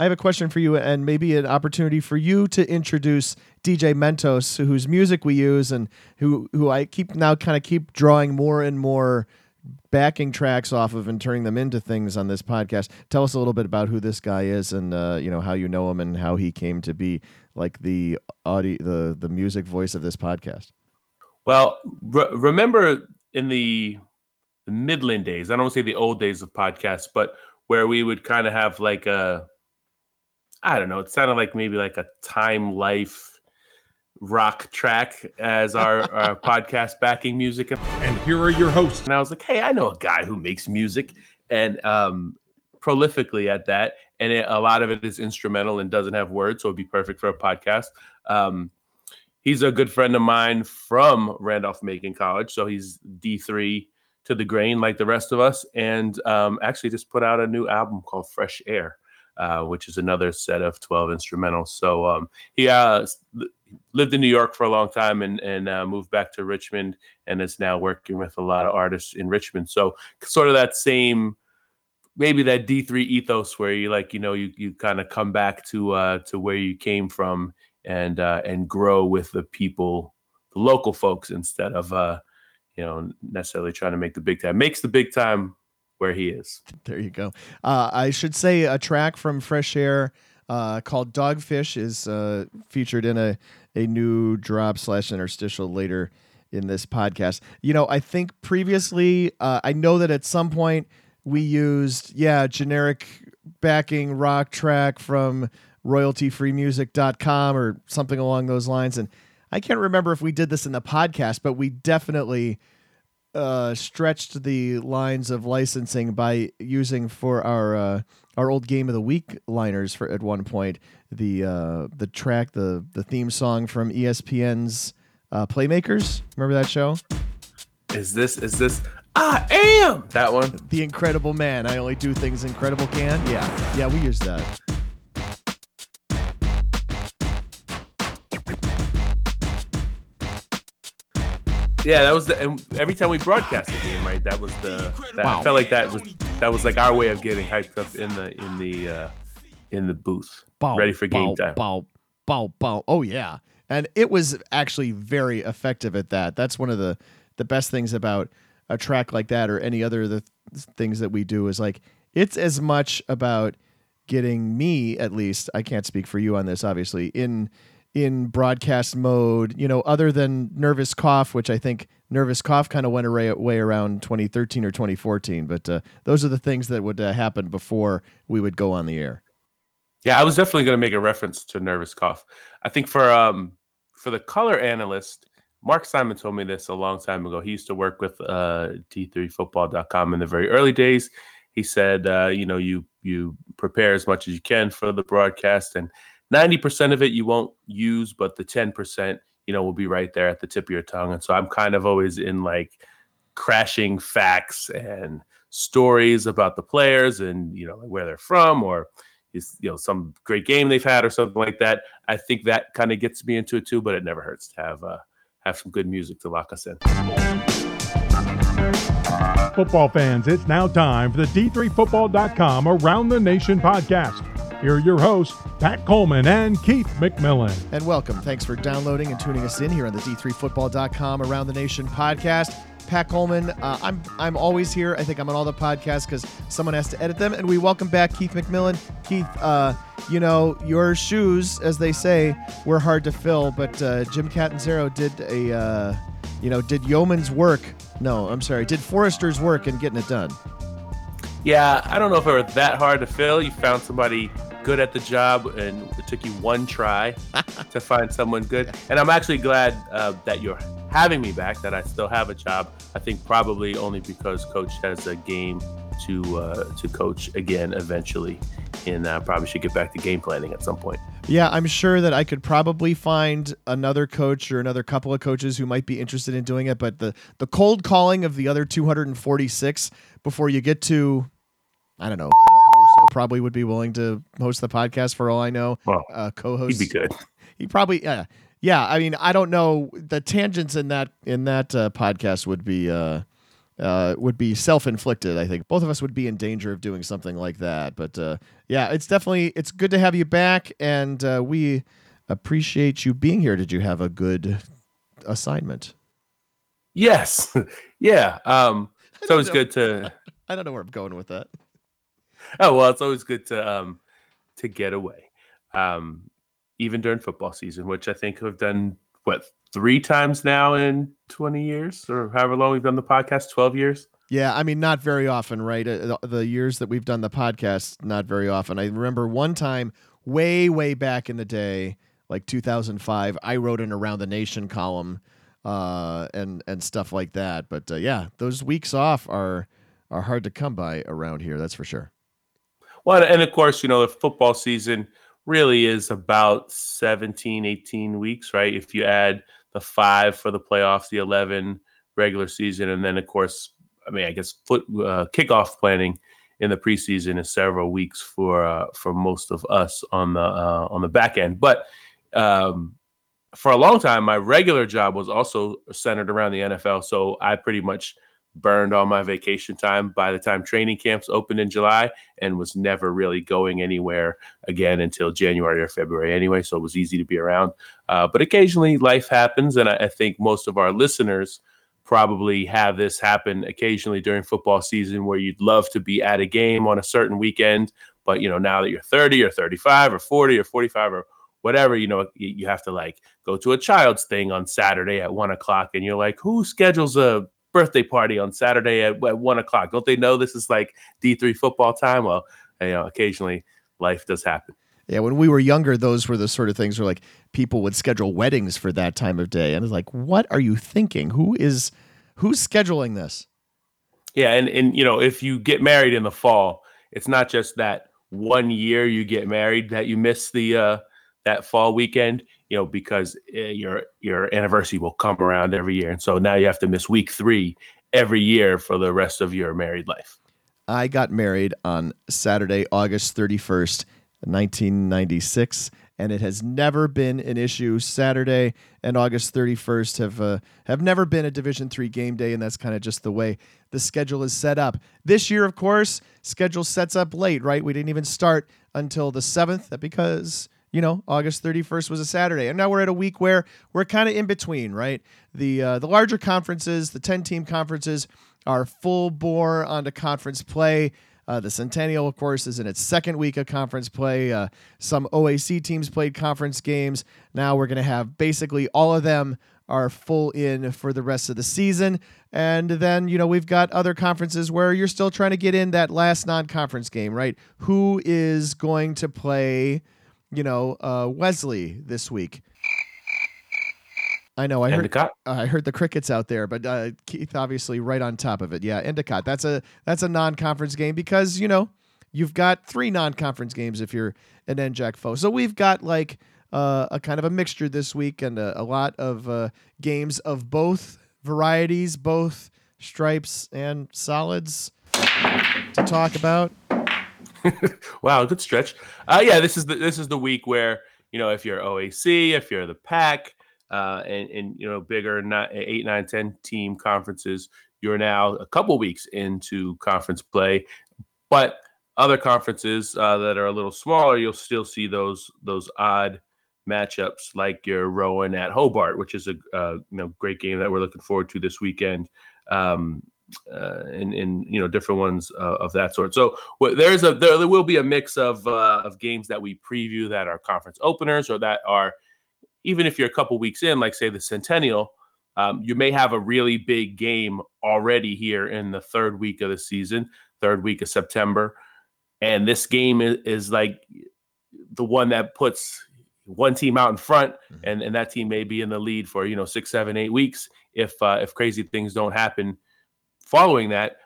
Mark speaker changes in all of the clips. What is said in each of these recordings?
Speaker 1: I have a question for you, and maybe an opportunity for you to introduce DJ Mentos, whose music we use, and who who I keep now kind of keep drawing more and more backing tracks off of and turning them into things on this podcast. Tell us a little bit about who this guy is, and uh, you know how you know him, and how he came to be like the audio, the the music voice of this podcast.
Speaker 2: Well, re- remember in the, the Midland days, I don't say the old days of podcasts, but where we would kind of have like a, I don't know, it sounded like maybe like a time life rock track as our, our podcast backing music.
Speaker 3: And here are your hosts.
Speaker 2: And I was like, hey, I know a guy who makes music and um, prolifically at that. And it, a lot of it is instrumental and doesn't have words, so it'd be perfect for a podcast. Um, he's a good friend of mine from Randolph Macon College. So he's D3 to the grain like the rest of us. And um, actually just put out a new album called Fresh Air, uh, which is another set of 12 instrumentals. So um, he uh, lived in New York for a long time and, and uh, moved back to Richmond and is now working with a lot of artists in Richmond. So sort of that same maybe that D3 ethos where you like, you know, you, you kind of come back to uh, to where you came from and uh, and grow with the people, the local folks, instead of uh, you know necessarily trying to make the big time. Makes the big time where he is.
Speaker 1: There you go. Uh, I should say a track from Fresh Air uh, called Dogfish is uh, featured in a a new drop slash interstitial later in this podcast. You know, I think previously, uh, I know that at some point we used yeah generic backing rock track from royaltyfreemusic.com or something along those lines. And I can't remember if we did this in the podcast, but we definitely uh, stretched the lines of licensing by using for our uh, our old game of the week liners for at one point the uh, the track the the theme song from ESPN's uh, Playmakers. Remember that show?
Speaker 2: Is this is this I am that one?
Speaker 1: The Incredible Man. I only do things Incredible can. Yeah, yeah, we used that.
Speaker 2: Yeah, that was the and every time we broadcast the game, right? That was the that wow. I felt like that was that was like our way of getting hyped up in the in the uh in the booth, bow, ready for game
Speaker 1: bow,
Speaker 2: time.
Speaker 1: Bow, bow, bow. Oh yeah, and it was actually very effective at that. That's one of the the best things about a track like that or any other of the things that we do is like it's as much about getting me at least. I can't speak for you on this, obviously in in broadcast mode, you know, other than Nervous Cough, which I think Nervous Cough kind of went away, way around 2013 or 2014. But uh, those are the things that would uh, happen before we would go on the air.
Speaker 2: Yeah, I was definitely going to make a reference to Nervous Cough. I think for um for the color analyst, Mark Simon told me this a long time ago. He used to work with uh, D3Football.com in the very early days. He said, uh, you know, you you prepare as much as you can for the broadcast and 90% of it you won't use, but the 10%, you know, will be right there at the tip of your tongue. And so I'm kind of always in like crashing facts and stories about the players and, you know, where they're from or is, you know, some great game they've had or something like that. I think that kind of gets me into it too, but it never hurts to have, uh, have some good music to lock us in.
Speaker 3: Football fans, it's now time for the D3Football.com Around the Nation podcast. Here are your hosts, Pat Coleman and Keith McMillan.
Speaker 1: And welcome. Thanks for downloading and tuning us in here on the D3Football.com Around the Nation podcast. Pat Coleman, uh, I'm I'm always here. I think I'm on all the podcasts because someone has to edit them. And we welcome back Keith McMillan. Keith, uh, you know your shoes, as they say, were hard to fill, but uh, Jim Catanzaro did a, uh, you know, did yeoman's work. No, I'm sorry, did Forester's work in getting it done.
Speaker 2: Yeah, I don't know if it was that hard to fill. You found somebody good at the job, and it took you one try to find someone good. And I'm actually glad uh, that you're having me back, that I still have a job. I think probably only because Coach has a game to uh, to coach again eventually, and uh, probably should get back to game planning at some point.
Speaker 1: Yeah, I'm sure that I could probably find another coach or another couple of coaches who might be interested in doing it, but the the cold calling of the other 246 before you get to I don't know probably would be willing to host the podcast for all I know.
Speaker 2: Well, uh, co-host. He'd be good.
Speaker 1: He probably yeah yeah. I mean I don't know the tangents in that in that uh, podcast would be uh, uh, would be self-inflicted. I think both of us would be in danger of doing something like that. But uh, yeah, it's definitely it's good to have you back, and uh, we appreciate you being here. Did you have a good assignment?
Speaker 2: Yes, yeah. Um, it's always
Speaker 1: know.
Speaker 2: good to.
Speaker 1: I don't know where I'm going with that.
Speaker 2: Oh well, it's always good to um to get away, um, even during football season, which I think we've done what three times now in 20 years or however long we've done the podcast 12 years
Speaker 1: Yeah, I mean, not very often, right? Uh, The the years that we've done the podcast, not very often. I remember one time, way, way back in the day, like 2005, I wrote an Around the Nation column, uh, and and stuff like that. But uh, yeah, those weeks off are are hard to come by around here. That's for sure.
Speaker 2: Well and of course you know the football season really is about 17 18 weeks right? If you add the five for the playoffs the 11 regular season and then of course i mean i guess foot uh, kickoff planning in the preseason is several weeks for uh, for most of us on the uh, on the back end. But um for a long time my regular job was also centered around the nfl so i pretty much burned all my vacation time by the time training camps opened in July and was never really going anywhere again until January or February anyway. So it was easy to be around. Uh, but occasionally life happens. And I, I think most of our listeners probably have this happen occasionally during football season where you'd love to be at a game on a certain weekend. But, you know, now that you're 30 or 35 or 40 or 45 or whatever, you know, you, you have to like go to a child's thing on Saturday at one o'clock. And you're like, who schedules a birthday party on Saturday at, at one o'clock. Don't they know this is like D3 football time? Well, you know, occasionally life does happen.
Speaker 1: Yeah, when we were younger, those were the sort of things where like people would schedule weddings for that time of day, and it's like, what are you thinking? Who is who's scheduling this?
Speaker 2: Yeah. And, and, you know, if you get married in the fall, it's not just that one year you get married that you miss the, uh, that fall weekend, you know, because uh, your your anniversary will come around every year, and so now you have to miss week three every year for the rest of your married life.
Speaker 1: I got married on Saturday, August 31st, 1996, and it has never been an issue. Saturday and August 31st have uh, have never been a Division 3 game day and that's kind of just the way the schedule is set up. This year, of course, schedule sets up late, right? We didn't even start until the 7th because you know, August 31st was a Saturday. And now we're at a week where we're kind of in between, right? The uh, the larger conferences, the 10 team conferences are full bore onto conference play. Uh, the Centennial, of course, is in its second week of conference play. Uh, some OAC teams played conference games. Now we're going to have basically all of them are full in for the rest of the season. And then, you know, we've got other conferences where you're still trying to get in that last non conference game, right? Who is going to play, you know, uh, Wesley this week? I know. I heard.
Speaker 2: Endicott?
Speaker 1: Uh, I heard the crickets out there, but uh, Keith obviously right on top of it. Yeah, Endicott. That's a that's a non-conference game because you know you've got three non-conference games if you're an NJAC foe. So we've got like uh, a kind of a mixture this week and a, a lot of uh, games of both varieties, both stripes and solids to talk about.
Speaker 2: wow, good stretch. Uh, yeah, this is the this is the week where you know if you're OAC, if you're the PAC, uh, and and you know bigger not eight, nine, ten team conferences, you're now a couple weeks into conference play, but other conferences uh, that are a little smaller, you'll still see those those odd matchups like your Rowan at Hobart, which is a uh, you know great game that we're looking forward to this weekend. Um, uh, and, and you know different ones uh, of that sort. So well, there's a there, there will be a mix of uh, of games that we preview that are conference openers or that are even if you're a couple weeks in, like say the Centennial, um, you may have a really big game already here in the third week of the season, third week of September, and this game is, is like the one that puts one team out in front,
Speaker 1: Mhm.
Speaker 2: and and that team may be in the lead for you know six, seven, eight weeks if uh, if crazy things don't happen following that,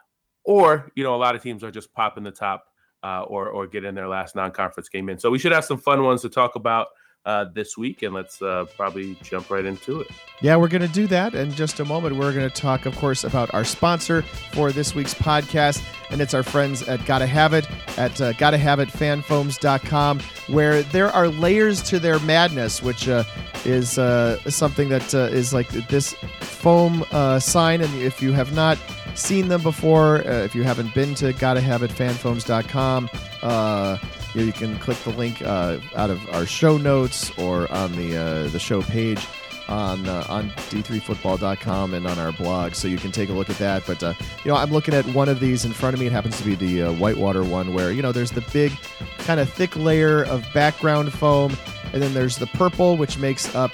Speaker 2: or you know a lot of teams are just popping the top uh, or or getting their last non-conference game in. So we should have some fun ones to talk about uh, this week, and let's uh, probably jump right into it.
Speaker 1: Yeah, we're going to do that in just a moment. We're going to talk, of course, about our sponsor for this week's podcast, and it's our friends at Gotta Have It at uh, gottahaveitfanfoams.com, where there are layers to their madness, which uh, is uh, something that uh, is like this foam uh, sign, and if you have not seen them before, uh, if you haven't been to gottahaveitfanfoams.com, uh, you, can click the link uh, out of our show notes or on the uh, the show page on uh, on d3football.com and on our blog, so you can take a look at that. But uh, you know, I'm looking at one of these in front of me. It happens to be the uh, whitewater one, where you know there's the big, kind of thick layer of background foam, and then there's the purple, which makes up,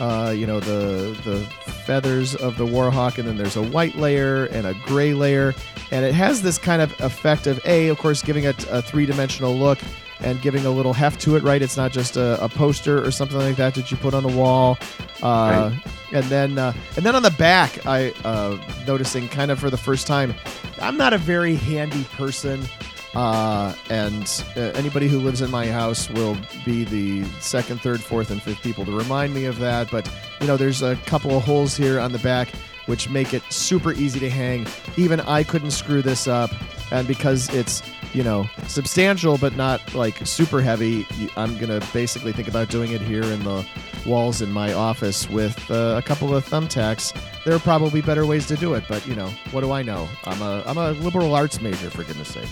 Speaker 1: uh, you know, the the feathers of the warhawk, and then there's a white layer and a gray layer, and it has this kind of effect of a, of course, giving it a three dimensional look and giving a little heft to it, right? It's not just a, a poster or something like that that you put on the wall. Uh, right. And then, uh, and then on the back, I uh, noticing kind of for the first time, I'm not a very handy person. Uh, and uh, anybody who lives in my house will be the second, third, fourth, and fifth people to remind me of that. But you know, there's a couple of holes here on the back which make it super easy to hang. Even I couldn't screw this up, and because it's you know substantial but not like super heavy, I'm gonna basically think about doing it here in the walls in my office with uh, a couple of thumbtacks. There are probably better ways to do it, but you know what do I know? I'm a I'm a liberal arts major for goodness sake.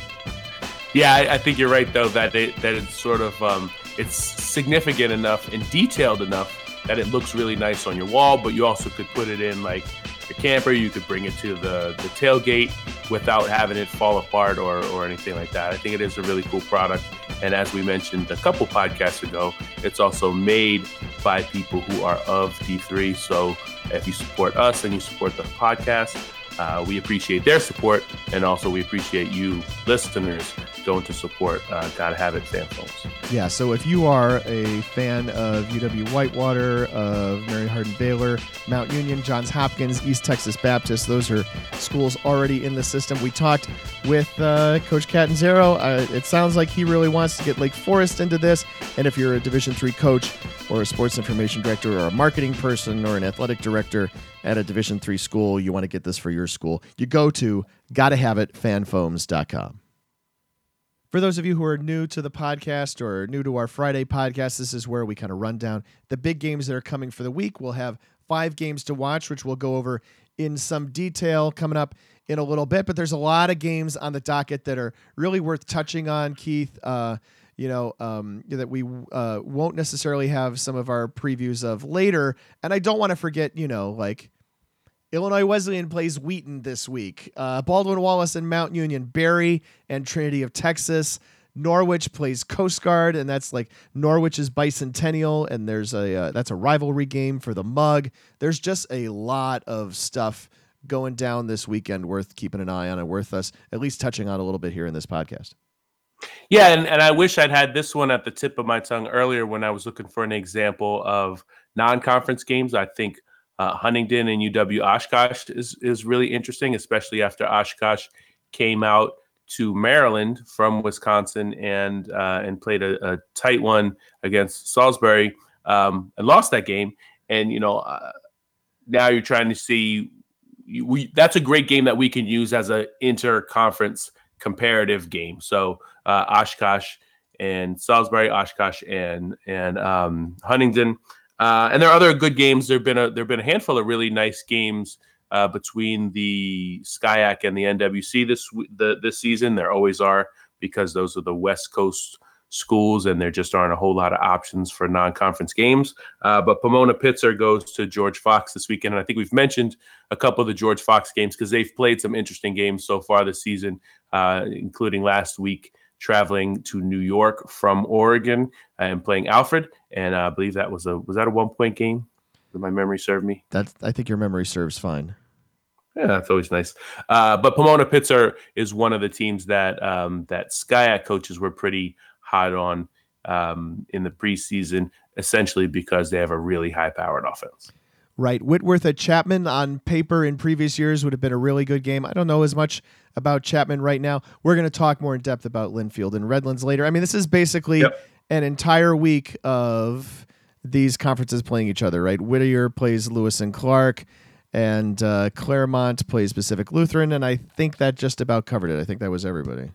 Speaker 2: Yeah, I, I think you're right though that it, that it's sort of um, it's significant enough and detailed enough that it looks really nice on your wall, but you also could put it in like your camper. You could bring it to the, the tailgate without having it fall apart or, or anything like that. I think it is a really cool product. And as we mentioned a couple podcasts ago, it's also made by people who are of D3. So if you support us and you support the podcast, uh, we appreciate their support. And also, we appreciate you, listeners, going to support uh, Gotta Have It fan foams.
Speaker 1: Yeah, so if you are a fan of UW Whitewater, of Mary Hardin Baylor, Mount Union, Johns Hopkins, East Texas Baptist, those are schools already in the system. We talked with uh, Coach Catanzaro. Uh, it sounds like he really wants to get Lake Forest into this. And if you're a Division three coach or a sports information director or a marketing person or an athletic director at a Division three school, you want to get this for your school, you go to gottahaveitfanfoams.com. For those of you who are new to the podcast or new to our Friday podcast, this is where we kind of run down the big games that are coming for the week. We'll have five games to watch, which we'll go over in some detail coming up in a little bit. But there's a lot of games on the docket that are really worth touching on, Keith. Uh, you know, um, that we uh, won't necessarily have some of our previews of later. And I don't want to forget, you know, like Illinois Wesleyan plays Wheaton this week. Uh, Baldwin Wallace and Mount Union, Berry and Trinity of Texas. Norwich plays Coast Guard, and that's like Norwich's bicentennial, and there's a uh, that's a rivalry game for the mug. There's just a lot of stuff going down this weekend worth keeping an eye on and worth us at least touching on a little bit here in this podcast.
Speaker 2: Yeah, and, and I wish I'd had this one at the tip of my tongue earlier when I was looking for an example of non-conference games. I think uh, Huntingdon and UW Oshkosh is is really interesting, especially after Oshkosh came out to Maryland from Wisconsin and uh, and played a, a, tight one against Salisbury um, and lost that game. And you know, uh, now you're trying to see we that's a great game that we can use as an inter-conference comparative game. So uh, Oshkosh and Salisbury, Oshkosh and and um, Huntingdon. Uh, and there are other good games. There've been a there've been a handful of really nice games uh, between the SCIAC and the NWC this the this season. There always are because those are the West Coast schools, and there just aren't a whole lot of options for non-conference games. Uh, but Pomona Pitzer goes to George Fox this weekend, and I think we've mentioned a couple of the George Fox games because they've played some interesting games so far this season, uh, including last week traveling to New York from Oregon and playing Alfred. And I believe that was a was that a one point game? Did my memory serve me?
Speaker 1: That's I think your memory serves fine.
Speaker 2: Yeah, that's always nice. Uh, but Pomona Pitzer is one of the teams that um, that SCIAC coaches were pretty hot on um, in the preseason, essentially because they have a really high powered offense.
Speaker 1: Right. Whitworth at Chapman on paper in previous years would have been a really good game. I don't know as much about Chapman right now. We're going to talk more in depth about Linfield and Redlands later. I mean, this is basically yep. an entire week of these conferences playing each other, right? Whittier plays Lewis and Clark, and uh, Claremont plays Pacific Lutheran, and I think that just about covered it. I think that was everybody.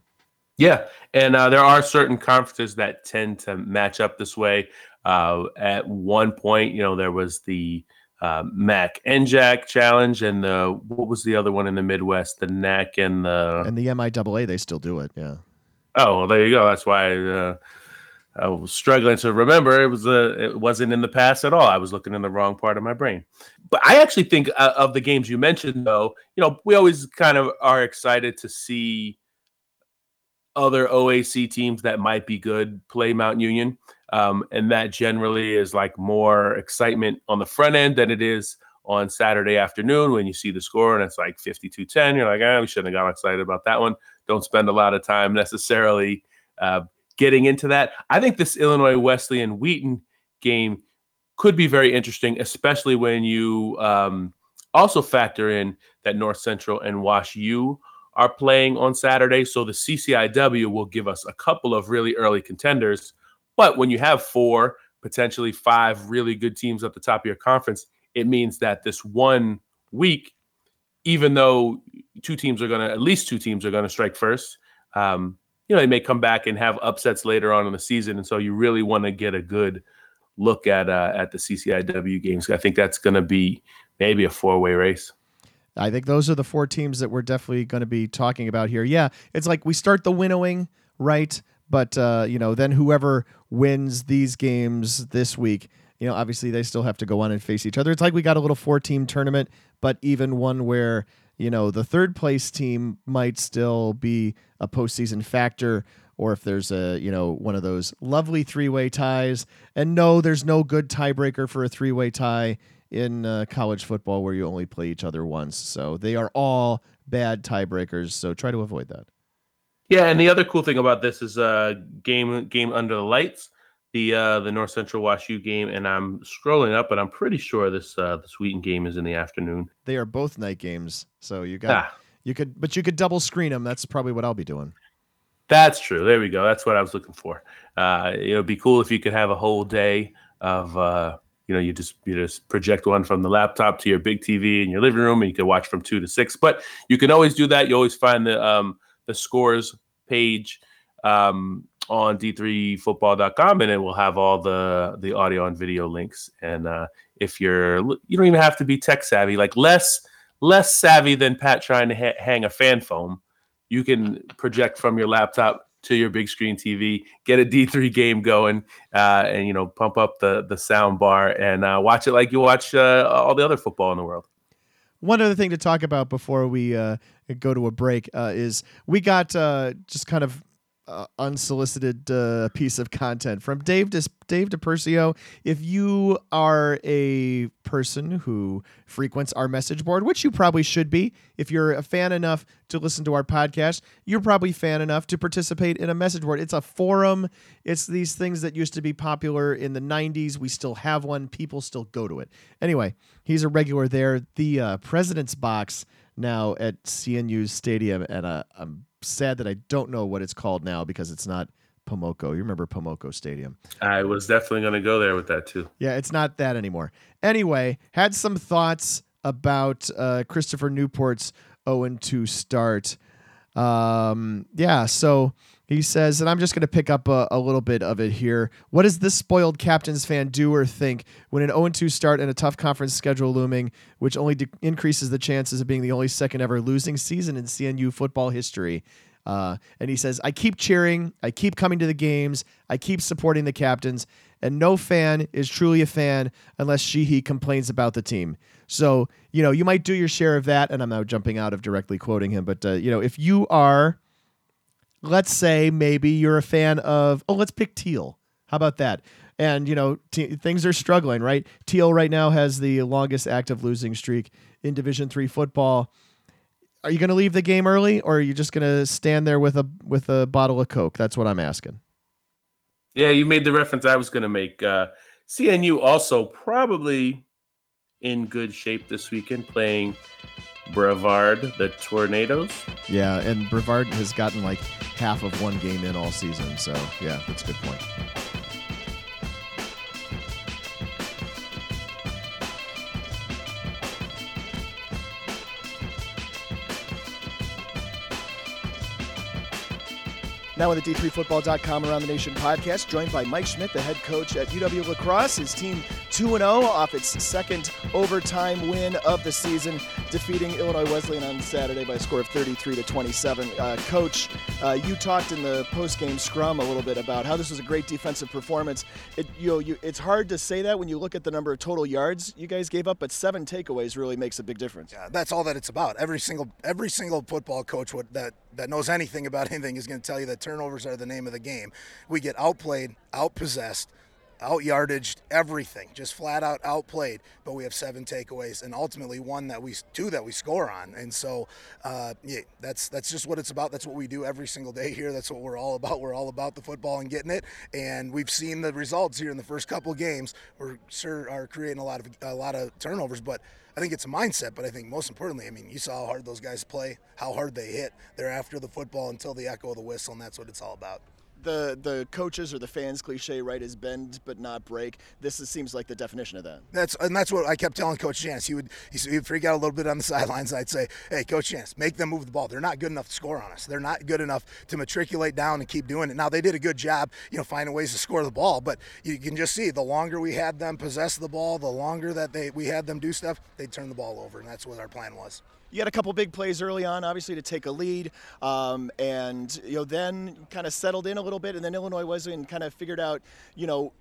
Speaker 2: Yeah, and uh, there are certain conferences that tend to match up this way. Uh, at one point, you know, there was the uh, Mac NJAC Challenge and the what was the other one in the Midwest? The NAC and the
Speaker 1: and the MIAA. They still do it. Yeah.
Speaker 2: Oh, well, there you go. That's why uh, I was struggling to remember. It was uh, it wasn't in the past at all. I was looking in the wrong part of my brain. But I actually think uh, of the games you mentioned, though. You know, we always kind of are excited to see other OAC teams that might be good play Mount Union. Um, and that generally is like more excitement on the front end than it is on Saturday afternoon when you see the score and it's like 52 10. You're like, ah, we shouldn't have got excited about that one. Don't spend a lot of time necessarily uh, getting into that. I think this Illinois Wesleyan Wheaton game could be very interesting, especially when you um, also factor in that North Central and Wash U are playing on Saturday. So the CCIW will give us a couple of really early contenders. But when you have four, potentially five really good teams at the top of your conference, it means that this one week, even though two teams are going to, at least two teams are going to strike first, um, you know, they may come back and have upsets later on in the season. And so you really want to get a good look at uh, at the CCIW games. I think that's going to be maybe a four way race.
Speaker 1: I think those are the four teams that we're definitely going to be talking about here. Yeah, it's like we start the winnowing, right? But uh, you know, then whoever wins these games this week, you know, obviously they still have to go on and face each other. It's like we got a little four-team tournament, but even one where you know the third place team might still be a postseason factor or if there's a you know one of those lovely three-way ties and no there's no good tiebreaker for a three-way tie in uh, college football where you only play each other once. So they are all bad tiebreakers. So try to avoid that.
Speaker 2: Yeah, and the other cool thing about this is uh game game under the lights, the uh the North Central Wash U game, and I'm scrolling up, and I'm pretty sure this uh the Wheaton game is in the afternoon.
Speaker 1: They are both night games, so you got ah. you could, but you could double screen them. That's probably what I'll be doing.
Speaker 2: That's true. There we go. That's what I was looking for. Uh, it would be cool if you could have a whole day of uh, you know you just you just project one from the laptop to your big TV in your living room, and you can watch from two to six. But you can always do that. You always find the um, the scores page um, on d3football.com, and it will have all the the audio and video links. And uh, if you're you don't even have to be tech savvy, like less less savvy than Pat trying to ha- hang a fan foam. You can project from your laptop to your big screen TV, get a D3 game going, uh, and you know pump up the the sound bar and uh, watch it like you watch uh, all the other football in the world.
Speaker 1: One other thing to talk about before we uh, go to a break uh, is we got uh, just kind of uh, unsolicited uh, piece of content from Dave Dis- Dave DePercio. If you are a person who frequents our message board, which you probably should be, if you're a fan enough to listen to our podcast, you're probably fan enough to participate in a message board. It's a forum. It's these things that used to be popular in the '90s. We still have one. People still go to it. Anyway, he's a regular there. The uh, President's Box now at CNU's stadium, and uh, I'm sad that I don't know what it's called now because it's not Pomoco. You remember Pomoco Stadium?
Speaker 2: I was definitely going to go there with that too.
Speaker 1: Yeah, it's not that anymore. Anyway, had some thoughts about uh, Christopher Newport's 0 2 start. Um, yeah, so he says, and I'm just going to pick up a, a, little bit of it here. What does this spoiled Captains fan do or think when an 0 2 start and a tough conference schedule looming, which only de- increases the chances of being the only second ever losing season in CNU football history? Uh, and he says, I keep cheering, I keep coming to the games, I keep supporting the captains, and no fan is truly a fan unless she he complains about the team. So, you know, you might do your share of that, and I'm now jumping out of directly quoting him, but, uh, you know, if you are let's say maybe you're a fan of oh let's pick Thiel. How about that? And you know t- things are struggling right? Thiel right now has the longest active losing streak in division three football. Are you going to leave the game early or are you just going to stand there with a with a bottle of coke? That's what i'm asking.
Speaker 2: Yeah you made the reference i was going to make. Uh, cnu also probably in good shape this weekend playing Brevard, the Tornadoes.
Speaker 1: Yeah, and Brevard has gotten like half of one game in all season. So, yeah, that's a good point. Now on the D3Football.com Around the Nation podcast, joined by Mike Schmidt, the head coach at UW La Crosse. His team 2 0 off its second overtime win of the season, defeating Illinois Wesleyan on Saturday by a score of 33 to 27. Uh, coach, uh, you talked in the post-game scrum a little bit about how this was a great defensive performance. It, you know, you, it's hard to say that when you look at the number of total yards you guys gave up, but seven takeaways really makes a big difference.
Speaker 4: Yeah, that's all that it's about. Every single every single football coach would, that that knows anything about anything is going to tell you that turnovers are the name of the game. We get outplayed, outpossessed, out yardaged, everything, just flat out outplayed. But we have seven takeaways, and ultimately one that we two that we score on. And so, uh, yeah, that's that's just what it's about. That's what we do every single day here. That's what we're all about. We're all about the football and getting it. And we've seen the results here in the first couple games. We're sure are creating a lot of a lot of turnovers, but. I think it's a mindset, but I think most importantly, I mean, you saw how hard those guys play, how hard they hit. They're after the football until the echo of the whistle, and that's what it's all about
Speaker 1: the the coaches or the fans cliche, right, is bend but not break. This is, seems like the definition of that.
Speaker 4: That's and that's what I kept telling Coach Janice. He would he would freak out a little bit on the sidelines. I'd say, "Hey, Coach Janice, make them move the ball. They're not good enough to score on us. They're not good enough to matriculate down and keep doing it." Now they did a good job, you know, finding ways to score the ball, but you can just see the longer we had them possess the ball, the longer that they we had them do stuff, they'd turn the ball over, and that's what our plan was
Speaker 1: you had a couple big plays early on, obviously to take a lead, um, and you know then kind of settled in a little bit, and then Illinois Wesleyan kind of figured out, you know,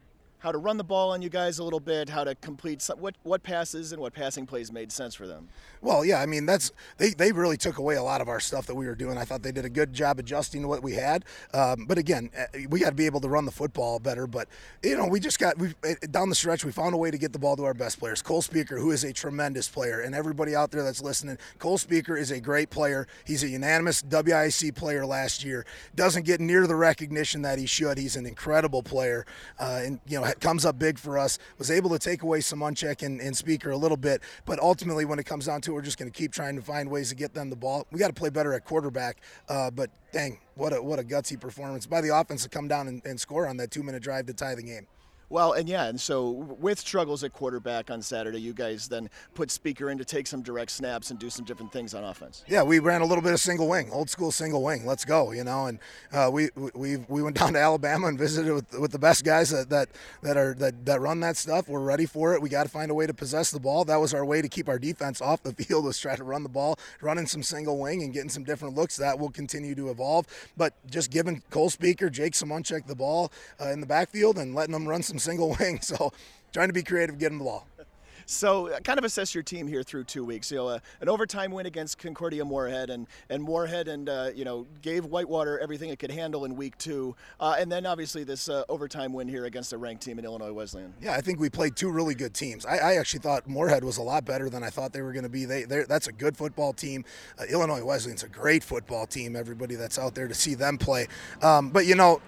Speaker 1: how to run the ball on you guys a little bit, how to complete some, what what passes and what passing plays made sense for them.
Speaker 4: Well, yeah, I mean that's they they really took away a lot of our stuff that we were doing. I thought they did a good job adjusting to what we had, um, but again, eh, we got to be able to run the football better. But you know, we just got we eh, down the stretch, we found a way to get the ball to our best players. Cole Speaker, who is a tremendous player, and everybody out there that's listening, Cole Speaker is a great player. He's a unanimous WIAC player last year. Doesn't get near the recognition that he should. He's an incredible player, uh, and you know comes up big for us. Was able to take away some uncheck and, and Speaker a little bit, but ultimately when it comes down to it, we're just going to keep trying to find ways to get them the ball. We got to play better at quarterback, uh, but dang, what a what a gutsy performance by the offense to come down and, and score on that two minute drive to tie the game.
Speaker 1: Well, and yeah, and so with struggles at quarterback on Saturday, you guys then put Speaker in to take some direct snaps and do some different things on offense.
Speaker 4: Yeah, we ran a little bit of single wing, old school single wing. Let's go, you know. And uh, we we we went down to Alabama and visited with, with the best guys that, that that are that, that run that stuff. We're ready for it. We got to find a way to possess the ball. That was our way to keep our defense off the field was try to run the ball, running some single wing and getting some different looks. That will continue to evolve. But just giving Cole Speaker, Jake Simonchek the ball uh, in the backfield and letting them run some single wing. So trying to be creative, getting the ball.
Speaker 1: So, uh, kind of assess your team here through two weeks. You know, uh, an overtime win against Concordia Moorhead, and and Moorhead, and uh, you know, gave Whitewater everything it could handle in week two, uh, and then obviously this uh, overtime win here against a ranked team in Illinois Wesleyan.
Speaker 4: Yeah, I think we played two really good teams. I, I actually thought Moorhead was a lot better than I thought they were going to be. They, that's a good football team. Uh, Illinois Wesleyan's a great football team. Everybody that's out there to see them play, um, but you know,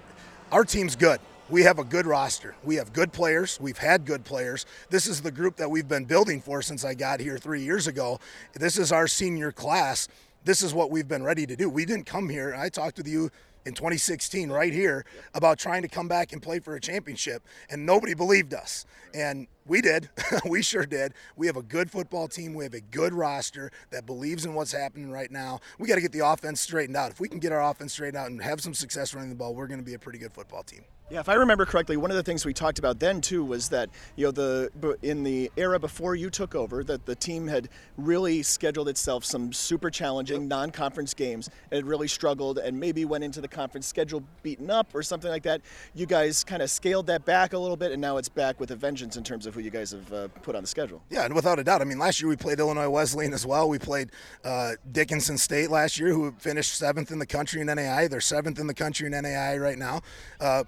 Speaker 4: our team's good we have a good roster. We have good players. We've had good players. This is the group that we've been building for since I got here three years ago. This is our senior class. This is what we've been ready to do. We didn't come here. I talked with you in 2016 right here about trying to come back and play for a championship and nobody believed us and we did we sure did we have a good football team we have a good roster that believes in what's happening right now we got to get the offense straightened out if we can get our offense straightened out and have some success running the ball we're going to be a pretty good football team
Speaker 1: yeah, if I remember correctly, one of the things we talked about then too was that you know the in the era before you took over, that the team had really scheduled itself some super challenging non-conference games and had really struggled and maybe went into the conference schedule beaten up or something like that. You guys kind of scaled that back a little bit, and now it's back with a vengeance in terms of who you guys have uh, put on the schedule.
Speaker 4: Yeah, and without a doubt, I mean, last year we played Illinois Wesleyan as well. We played uh, Dickinson State last year, who finished seventh in the country in NAI. They're seventh in the country in NAI right now. Uh,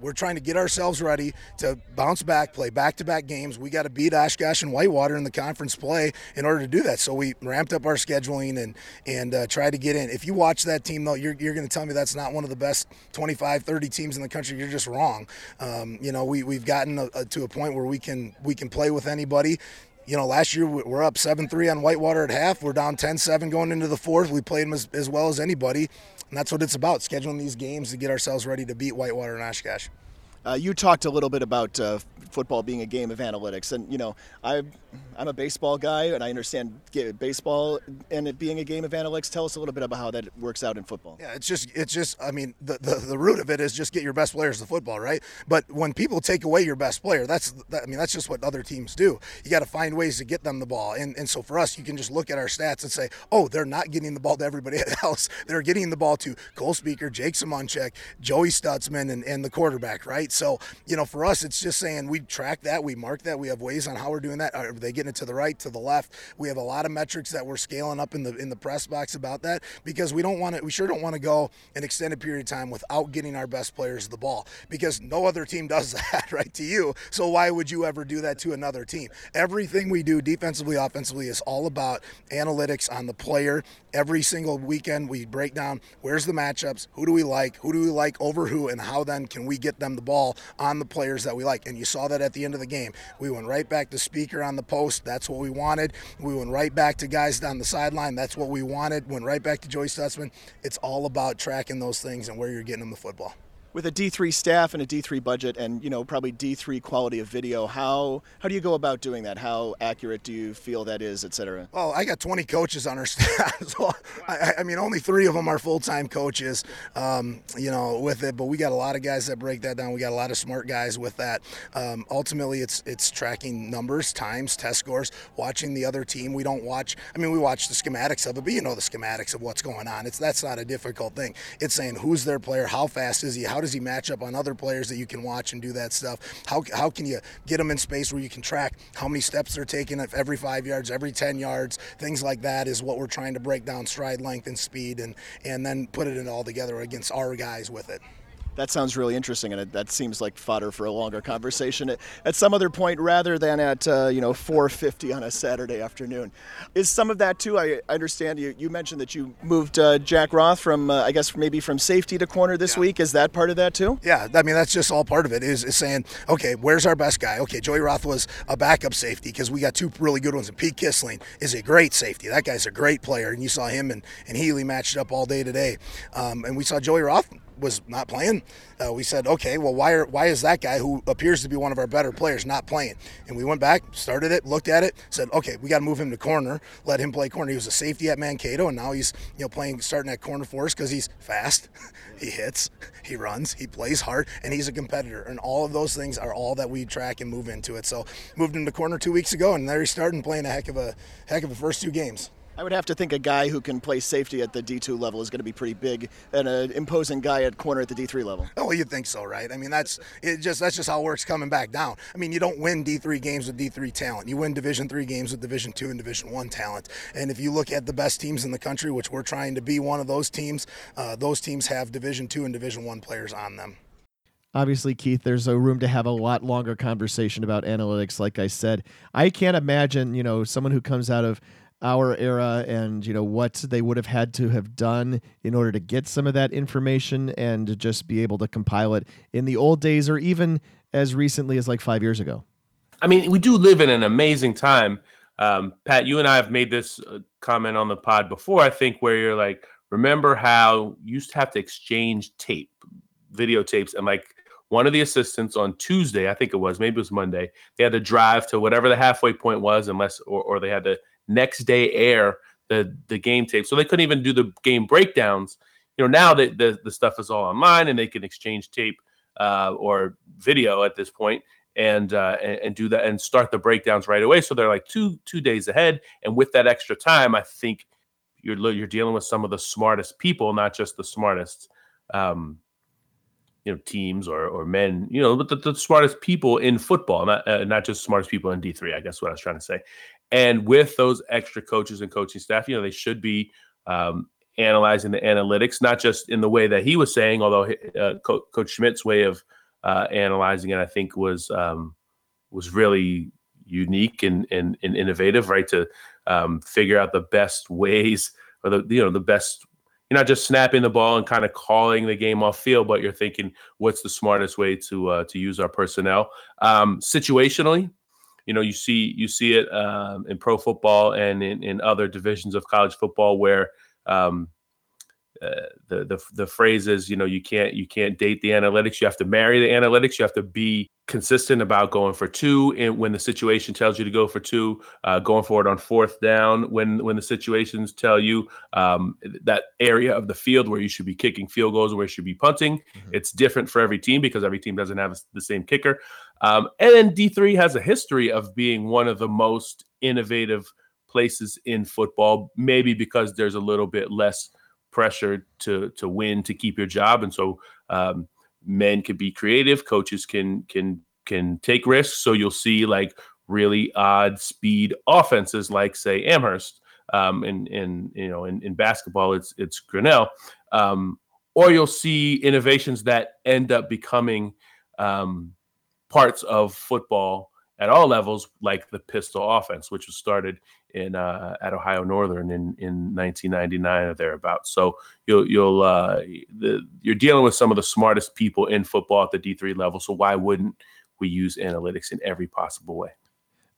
Speaker 4: we're trying to get ourselves ready to bounce back, play back-to-back games. We got to beat Oshkosh and Whitewater in the conference play in order to do that. So we ramped up our scheduling and and uh, tried to get in. If you watch that team though, you're, you're going to tell me that's not one of the best 25, 30 teams in the country. You're just wrong. Um, you know, we we've gotten a, a, to a point where we can we can play with anybody you know, last year we're up 7 3 on Whitewater at half. We're down 10 7 going into the fourth. We played them as, as well as anybody. And that's what it's about scheduling these games to get ourselves ready to beat Whitewater and Oshkosh.
Speaker 1: Uh, you talked a little bit about uh, football being a game of analytics. And you know, I I'm a baseball guy, and I understand baseball and it being a game of analytics. Tell us a little bit about how that works out in football.
Speaker 4: Yeah, it's just it's just I mean the the, the root of it is just get your best players to football, right? But when people take away your best player, that's that, I mean that's just what other teams do. You got to find ways to get them the ball, and and so for us, you can just look at our stats and say, oh, they're not getting the ball to everybody else. They're getting the ball to Cole Speaker, Jake Samonchek, Joey Stutzman, and, and the quarterback, right? So you know, for us, it's just saying we track that, we mark that, we have ways on how we're doing that. Are they getting it to the right, to the left? We have a lot of metrics that we're scaling up in the in the press box about that because we don't want to. We sure don't want to go an extended period of time without getting our best players the ball because no other team does that, right? To you, so why would you ever do that to another team? Everything we do defensively, offensively is all about analytics on the player. Every single weekend, we break down where's the matchups, who do we like, who do we like over who, and how then can we get them the ball on the players that we like. And you saw that at the end of the game. We went right back to Speaker on the post. That's what we wanted. We went right back to guys down the sideline. That's what we wanted. Went right back to Joey Stutzman. It's all about tracking those things and where you're getting them the football
Speaker 1: with a D3 staff and a D3 budget and you know probably D3 quality of video how how do you go about doing that? How accurate do you feel that is etc
Speaker 4: well I got 20 coaches on our staff. So I, I, mean only three of them are full-time coaches um, you know with it but we got a lot of guys that break that down. We got a lot of smart guys with that. Um, ultimately it's it's tracking numbers times test scores watching the other team. We don't watch I mean we watch the schematics of it but you know the schematics of what's going on. It's that's not a difficult thing. It's saying who's their player how fast is he how does he match up on other players that you can watch and do that stuff? How, how can you get them in space where you can track how many steps they're taking every five yards, every 10 yards? Things like that is what we're trying to break down stride length and speed and, and then put it in all together against our guys with it
Speaker 1: that sounds really interesting, and it, that seems like fodder for a longer conversation at, at some other point rather than at uh, you know 4:50 on a Saturday afternoon. Is some of that too? I, I understand you, you mentioned that you moved uh, Jack Roth from uh, I guess maybe from safety to corner this yeah. week. Is that part of that too?
Speaker 4: Yeah, I mean that's just all part of it. Is, is saying okay, where's our best guy? Okay, Joey Roth was a backup safety because we got two really good ones. And Pete Kissling is a great safety. That guy's a great player, and you saw him and and Healy matched up all day today. Um, and we saw Joey Roth was not playing, uh, we said, okay, well, why are, why is that guy who appears to be one of our better players not playing? And we went back, started it, looked at it, said, okay, we got to move him to corner, let him play corner. He was a safety at Mankato, and now he's you know playing starting at corner for us because he's fast, he hits, he runs, he plays hard, and he's a competitor. And all of those things are all that we track and move into it. So moved him to corner two weeks ago, and there he's starting playing a heck of a heck of a first two games.
Speaker 1: I would have to think a guy who can play safety at the D2 level is going to be pretty big, and an imposing guy at corner at the D3 level.
Speaker 4: Oh, you'd think so, right? I mean, that's it. Just that's just how it works coming back down. I mean, you don't win D3 games with D3 talent. You win Division three games with Division two and Division one talent. And if you look at the best teams in the country, which we're trying to be one of those teams, uh, those teams have Division two and Division one players on them
Speaker 1: obviously keith there's a room to have a lot longer conversation about analytics like i said i can't imagine you know someone who comes out of our era and you know what they would have had to have done in order to get some of that information and just be able to compile it in the old days or even as recently as like five years ago.
Speaker 2: I mean we do live in an amazing time. Um, pat you and i have made this uh, comment on the pod before i think where you're like remember how you used to have to exchange tape videotapes and like one of the assistants on Tuesday, I think it was, maybe it was Monday, they had to drive to whatever the halfway point was, unless or, or they had to next day air the the game tape. So they couldn't even do the game breakdowns. You know, now that the, the stuff is all online and they can exchange tape uh, or video at this point and, uh, and and do that and start the breakdowns right away. So they're like two two days ahead. And with that extra time, I think you're you're dealing with some of the smartest people, not just the smartest. Um, you know, teams or or men, you know, but the, the smartest people in football, not uh, not just smartest people in D three. I guess what I was trying to say. And with those extra coaches and coaching staff, you know, they should be um, analyzing the analytics, not just in the way that he was saying, although uh, Co- Coach Schmidt's way of uh, analyzing it, I think, was um, was really unique and, and, and innovative, right? To um, figure out the best ways or the you know the best. You're not just snapping the ball and kind of calling the game off field, but you're thinking, what's the smartest way to uh, to use our personnel um, situationally? You know you see you see it um, in pro football and in, in other divisions of college football where um, uh, the the the phrase is, you know, you can't you can't date the analytics. You have to marry the analytics. You have to be consistent about going for two and when the situation tells you to go for two, uh, going for it on fourth down when when the situations tell you um, that area of the field where you should be kicking field goals where you should be punting. Mm-hmm. It's different for every team because every team doesn't have the same kicker. Um, and then D three has a history of being one of the most innovative places in football, maybe because there's a little bit less pressure to to win to keep your job, and so um, men can be creative, coaches can can can take risks. So you'll see like really odd speed offenses, like say Amherst, um, in in you know in, in basketball it's it's Grinnell, um, or you'll see innovations that end up becoming um, parts of football at all levels, like the pistol offense, which was started in uh, at Ohio Northern in in 1999 or thereabouts. So you'll you'll uh, the, you're dealing with some of the smartest people in football at the D3 level. So why wouldn't we use analytics in every possible way?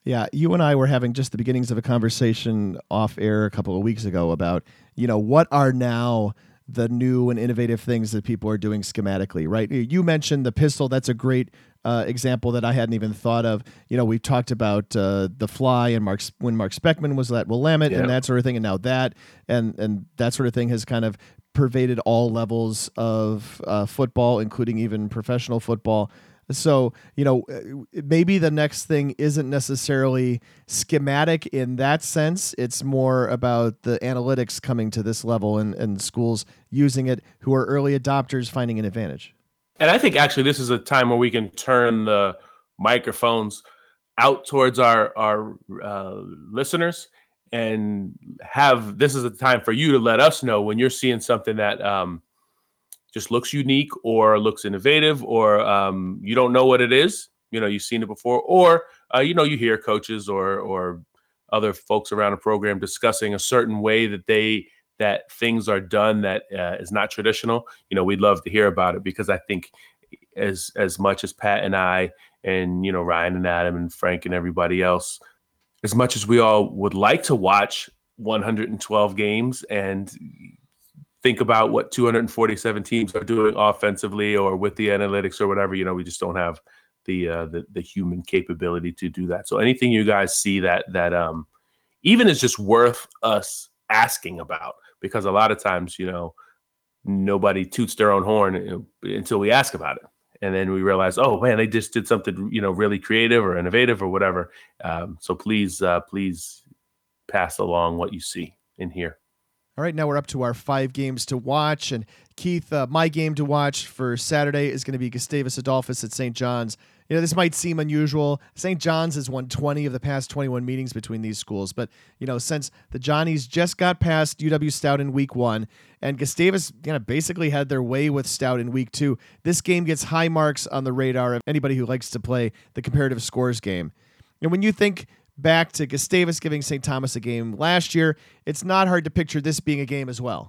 Speaker 1: Yeah, you and I were having just the beginnings of a conversation off air a couple of weeks ago about you know what are now the new and innovative things that people are doing schematically, right? You mentioned the pistol. That's a great uh, example that I hadn't even thought of. You know, we've talked about uh, the fly and Mark when Mark Speckman was at Willamette and that sort of thing, and now that and and that sort of thing has kind of pervaded all levels of uh, football, including even professional football. So, you know, uh, maybe the next thing isn't necessarily schematic in that sense. It's more about the analytics coming to this level and, and schools using it who are early adopters finding an advantage.
Speaker 2: And I think actually this is a time where we can turn the microphones out towards our our uh, listeners and have this is a time for you to let us know when you're seeing something that um, just looks unique or looks innovative or um, you don't know what it is. You know, you've seen it before, or uh, you know, you hear coaches or or other folks around a program discussing a certain way that they that things are done that uh, is not traditional, you know, we'd love to hear about it because I think as as much as Pat and I and you know Ryan and Adam and Frank and everybody else, as much as we all would like to watch 112 games and think about what 247 teams are doing offensively or with the analytics or whatever, you know, we just don't have the uh, the, the human capability to do that. So anything you guys see that that um even is just worth us asking about because a lot of times, you know, nobody toots their own horn until we ask about it. And then we realize, oh man, they just did something, you know, really creative or innovative or whatever. Um, so please, uh, please pass along what you see in here.
Speaker 1: All right, now we're up to our five games to watch. And Keith, uh, my game to watch for Saturday is going to be Gustavus Adolphus at St. John's. You know, this might seem unusual. St. John's has won 20 of the past 21 meetings between these schools. But, you know, since the Johnnies just got past UW Stout in week one and Gustavus you know, basically had their way with Stout in week two, this game gets high marks on the radar of anybody who likes to play the comparative scores game. And when you think back to Gustavus giving St. Thomas a game last year, it's not hard to picture this being a game as well.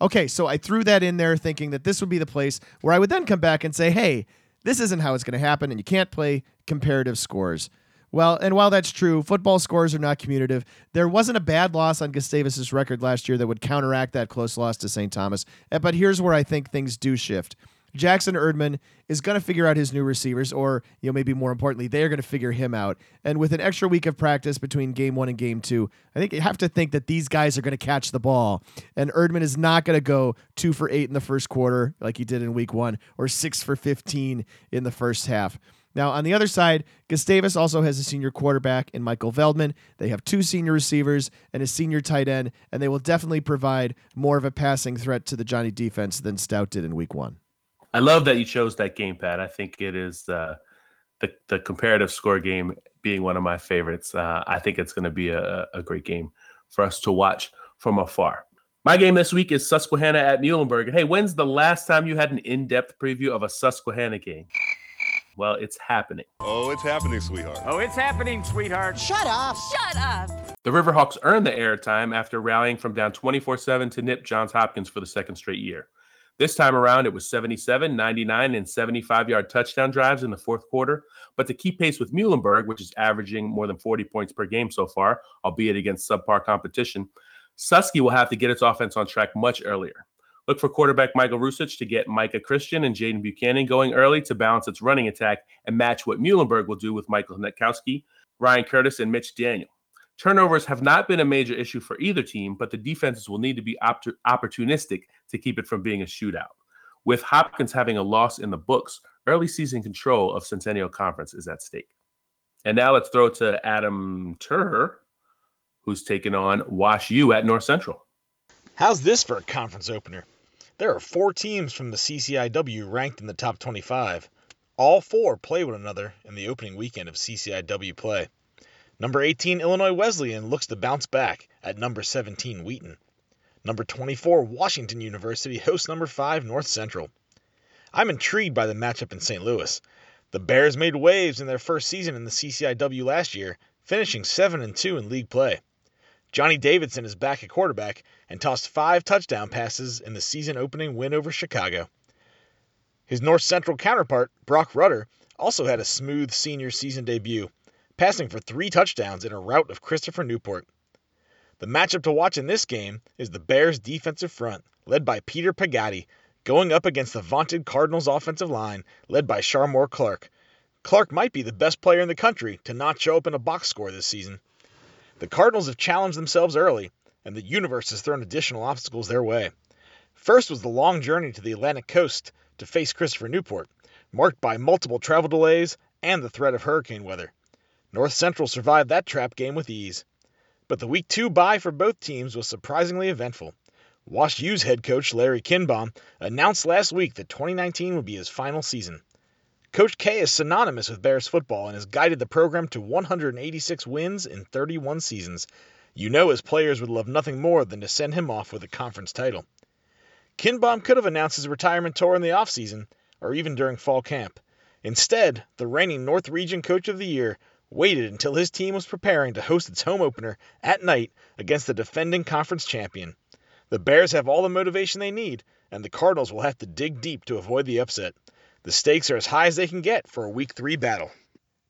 Speaker 1: Okay, so I threw that in there thinking that this would be the place where I would then come back and say, hey, this isn't how it's going to happen, and you can't play comparative scores. Well, and while that's true, football scores are not commutative. There wasn't a bad loss on Gustavus's record last year that would counteract that close loss to St. Thomas. Eh, but here's where I think things do shift. Jackson Erdman is going to figure out his new receivers, or you know maybe more importantly, they are going to figure him out. And with an extra week of practice between game one and game two, I think you have to think that these guys are going to catch the ball. And Erdman is not going to go two for eight in the first quarter like he did in week one, or six for fifteen in the first half. Now, on the other side, Gustavus also has a senior quarterback in Michael Veldman. They have two senior receivers and a senior tight end, and they will definitely provide more of a passing threat to the Johnny defense than Stout did in week one.
Speaker 2: I love that you chose that game, gamepad. I think it is uh, the the comparative score game being one of my favorites. Uh, I think it's going to be a, a great game for us to watch from afar. My game this week is Susquehanna at Muhlenberg. Hey, when's the last time you had an in-depth preview of a Susquehanna game? Well, it's happening.
Speaker 5: Oh, it's happening, sweetheart.
Speaker 6: Oh, it's happening, sweetheart.
Speaker 7: Shut up.
Speaker 8: Shut up.
Speaker 2: The Riverhawks earned the airtime after rallying from down 24 7 to nip Johns Hopkins for the second straight year. This time around, it was 77, 99, and 75 yard touchdown drives in the fourth quarter. But to keep pace with Muhlenberg, which is averaging more than 40 points per game so far, albeit against subpar competition, Susky will have to get its offense on track much earlier. Look for quarterback Michael Rusich to get Micah Christian and Jaden Buchanan going early to balance its running attack and match what Muhlenberg will do with Michael Hnatkowsky, Ryan Curtis, and Mitch Daniel. Turnovers have not been a major issue for either team, but the defenses will need to be op- opportunistic to keep it from being a shootout. With Hopkins having a loss in the books, early season control of Centennial Conference is at stake. And now let's throw it to Adam Turner, who's taking on Wash U at North Central.
Speaker 5: How's this for a conference opener? There are four teams from the CCIW ranked in the top 25. All four play one another in the opening weekend of CCIW play. Number 18, Illinois Wesleyan, looks to bounce back at number 17, Wheaton. Number 24, Washington University hosts number 5, North Central. I'm intrigued by the matchup in St. Louis. The Bears made waves in their first season in the CCIW last year, finishing 7 and 2 in league play. Johnny Davidson is back at quarterback and tossed five touchdown passes in the season opening win over Chicago. His North Central counterpart, Broc Rutter, also had a smooth senior season debut, passing for three touchdowns in a rout of Christopher Newport. The matchup to watch in this game is the Bears' defensive front, led by Peter Pagatti, going up against the vaunted Cardinals' offensive line, led by Sharmore Clark. Clark might be the best player in the country to not show up in a box score this season. The Cardinals have challenged themselves early, and the universe has thrown additional obstacles their way. First was the long journey to the Atlantic coast to face Christopher Newport, marked by multiple travel delays and the threat of hurricane weather. North Central survived that trap game with ease. But the week two bye for both teams was surprisingly eventful. Wash U's head coach Larry Kindbom announced last week that 2019 would be his final season. Coach K is synonymous with Bears football and has guided the program to 186 wins in 31 seasons. You know his players would love nothing more than to send him off with a conference title. Kindbom could have announced his retirement tour in the offseason or even during fall camp. Instead, the reigning North Region Coach of the Year waited until his team was preparing to host its home opener at night against the defending conference champion. The Bears have all the motivation they need, and the Cardinals will have to dig deep to avoid the upset. The stakes are as high as they can get for a week three battle.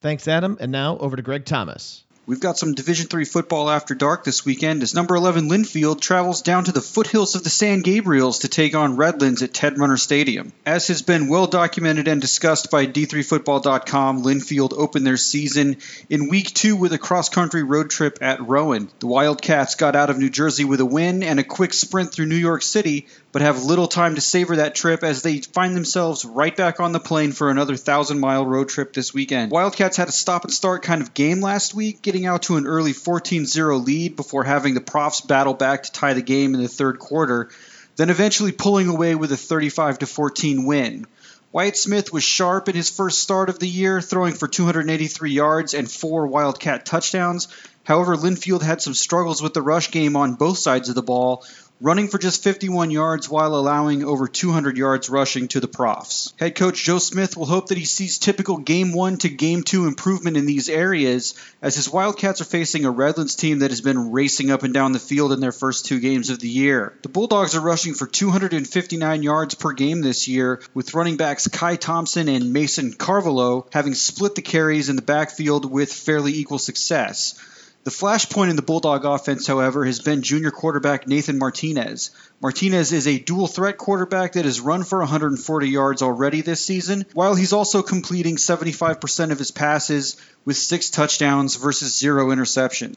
Speaker 1: Thanks, Adam. And now over to Greg Thomas.
Speaker 6: We've got some Division Three football after dark this weekend as number 11 Linfield travels down to the foothills of the San Gabriels to take on Redlands at Ted Runner Stadium. As has been well documented and discussed by D3Football.com, Linfield opened their season in Week Two with a cross-country road trip at Rowan. The Wildcats got out of New Jersey with a win and a quick sprint through New York City, but have little time to savor that trip as they find themselves right back on the plane for another thousand mile road trip this weekend. Wildcats had a stop and start kind of game last week, getting out to an early 14 0 lead before having the Profs battle back to tie the game in the third quarter, then eventually pulling away with a 35 14 win. Wyatt Smith was sharp in his first start of the year, throwing for 283 yards and four Wildcat touchdowns. However, Linfield had some struggles with the rush game on both sides of the ball, running for just 51 yards while allowing over 200 yards rushing to the Profs. Head coach Joe Smith will hope that he sees typical game one to game two improvement in these areas, as his Wildcats are facing a Redlands team that has been racing up and down the field in their first two games of the year. The Bulldogs are rushing for 259 yards per game this year, with running backs Kai Thompson and Mason Carvalho having split the carries in the backfield with fairly equal success. The flashpoint in the Bulldog offense, however, has been junior quarterback Nathan Martinez. Martinez is a dual threat quarterback that has run for 140 yards already this season, while he's also completing 75% of his passes with six touchdowns versus zero interception.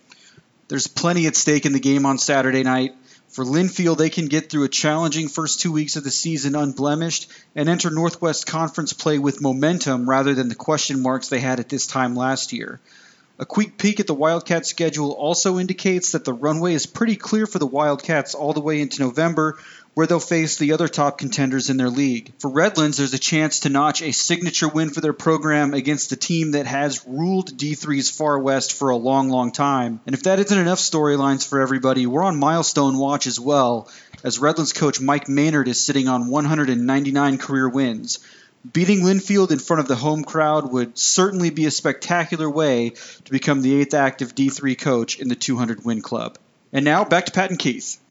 Speaker 6: There's plenty at stake in the game on Saturday night. For Linfield, they can get through a challenging first two weeks of the season unblemished and enter Northwest Conference play with momentum rather than the question marks they had at this time last year. A quick peek at the Wildcats schedule also indicates that the runway is pretty clear for the Wildcats all the way into November, where they'll face the other top contenders in their league. For Redlands, there's a chance to notch a signature win for their program against the team that has ruled D3's Far West for a long, long time. And if that isn't enough storylines for everybody, we're on milestone watch as well, as Redlands coach Mike Maynard is sitting on 199 career wins. Beating Linfield in front of the home crowd would certainly be a spectacular way to become the eighth active D3 coach in the 200 win club. And now back to Pat and Keith.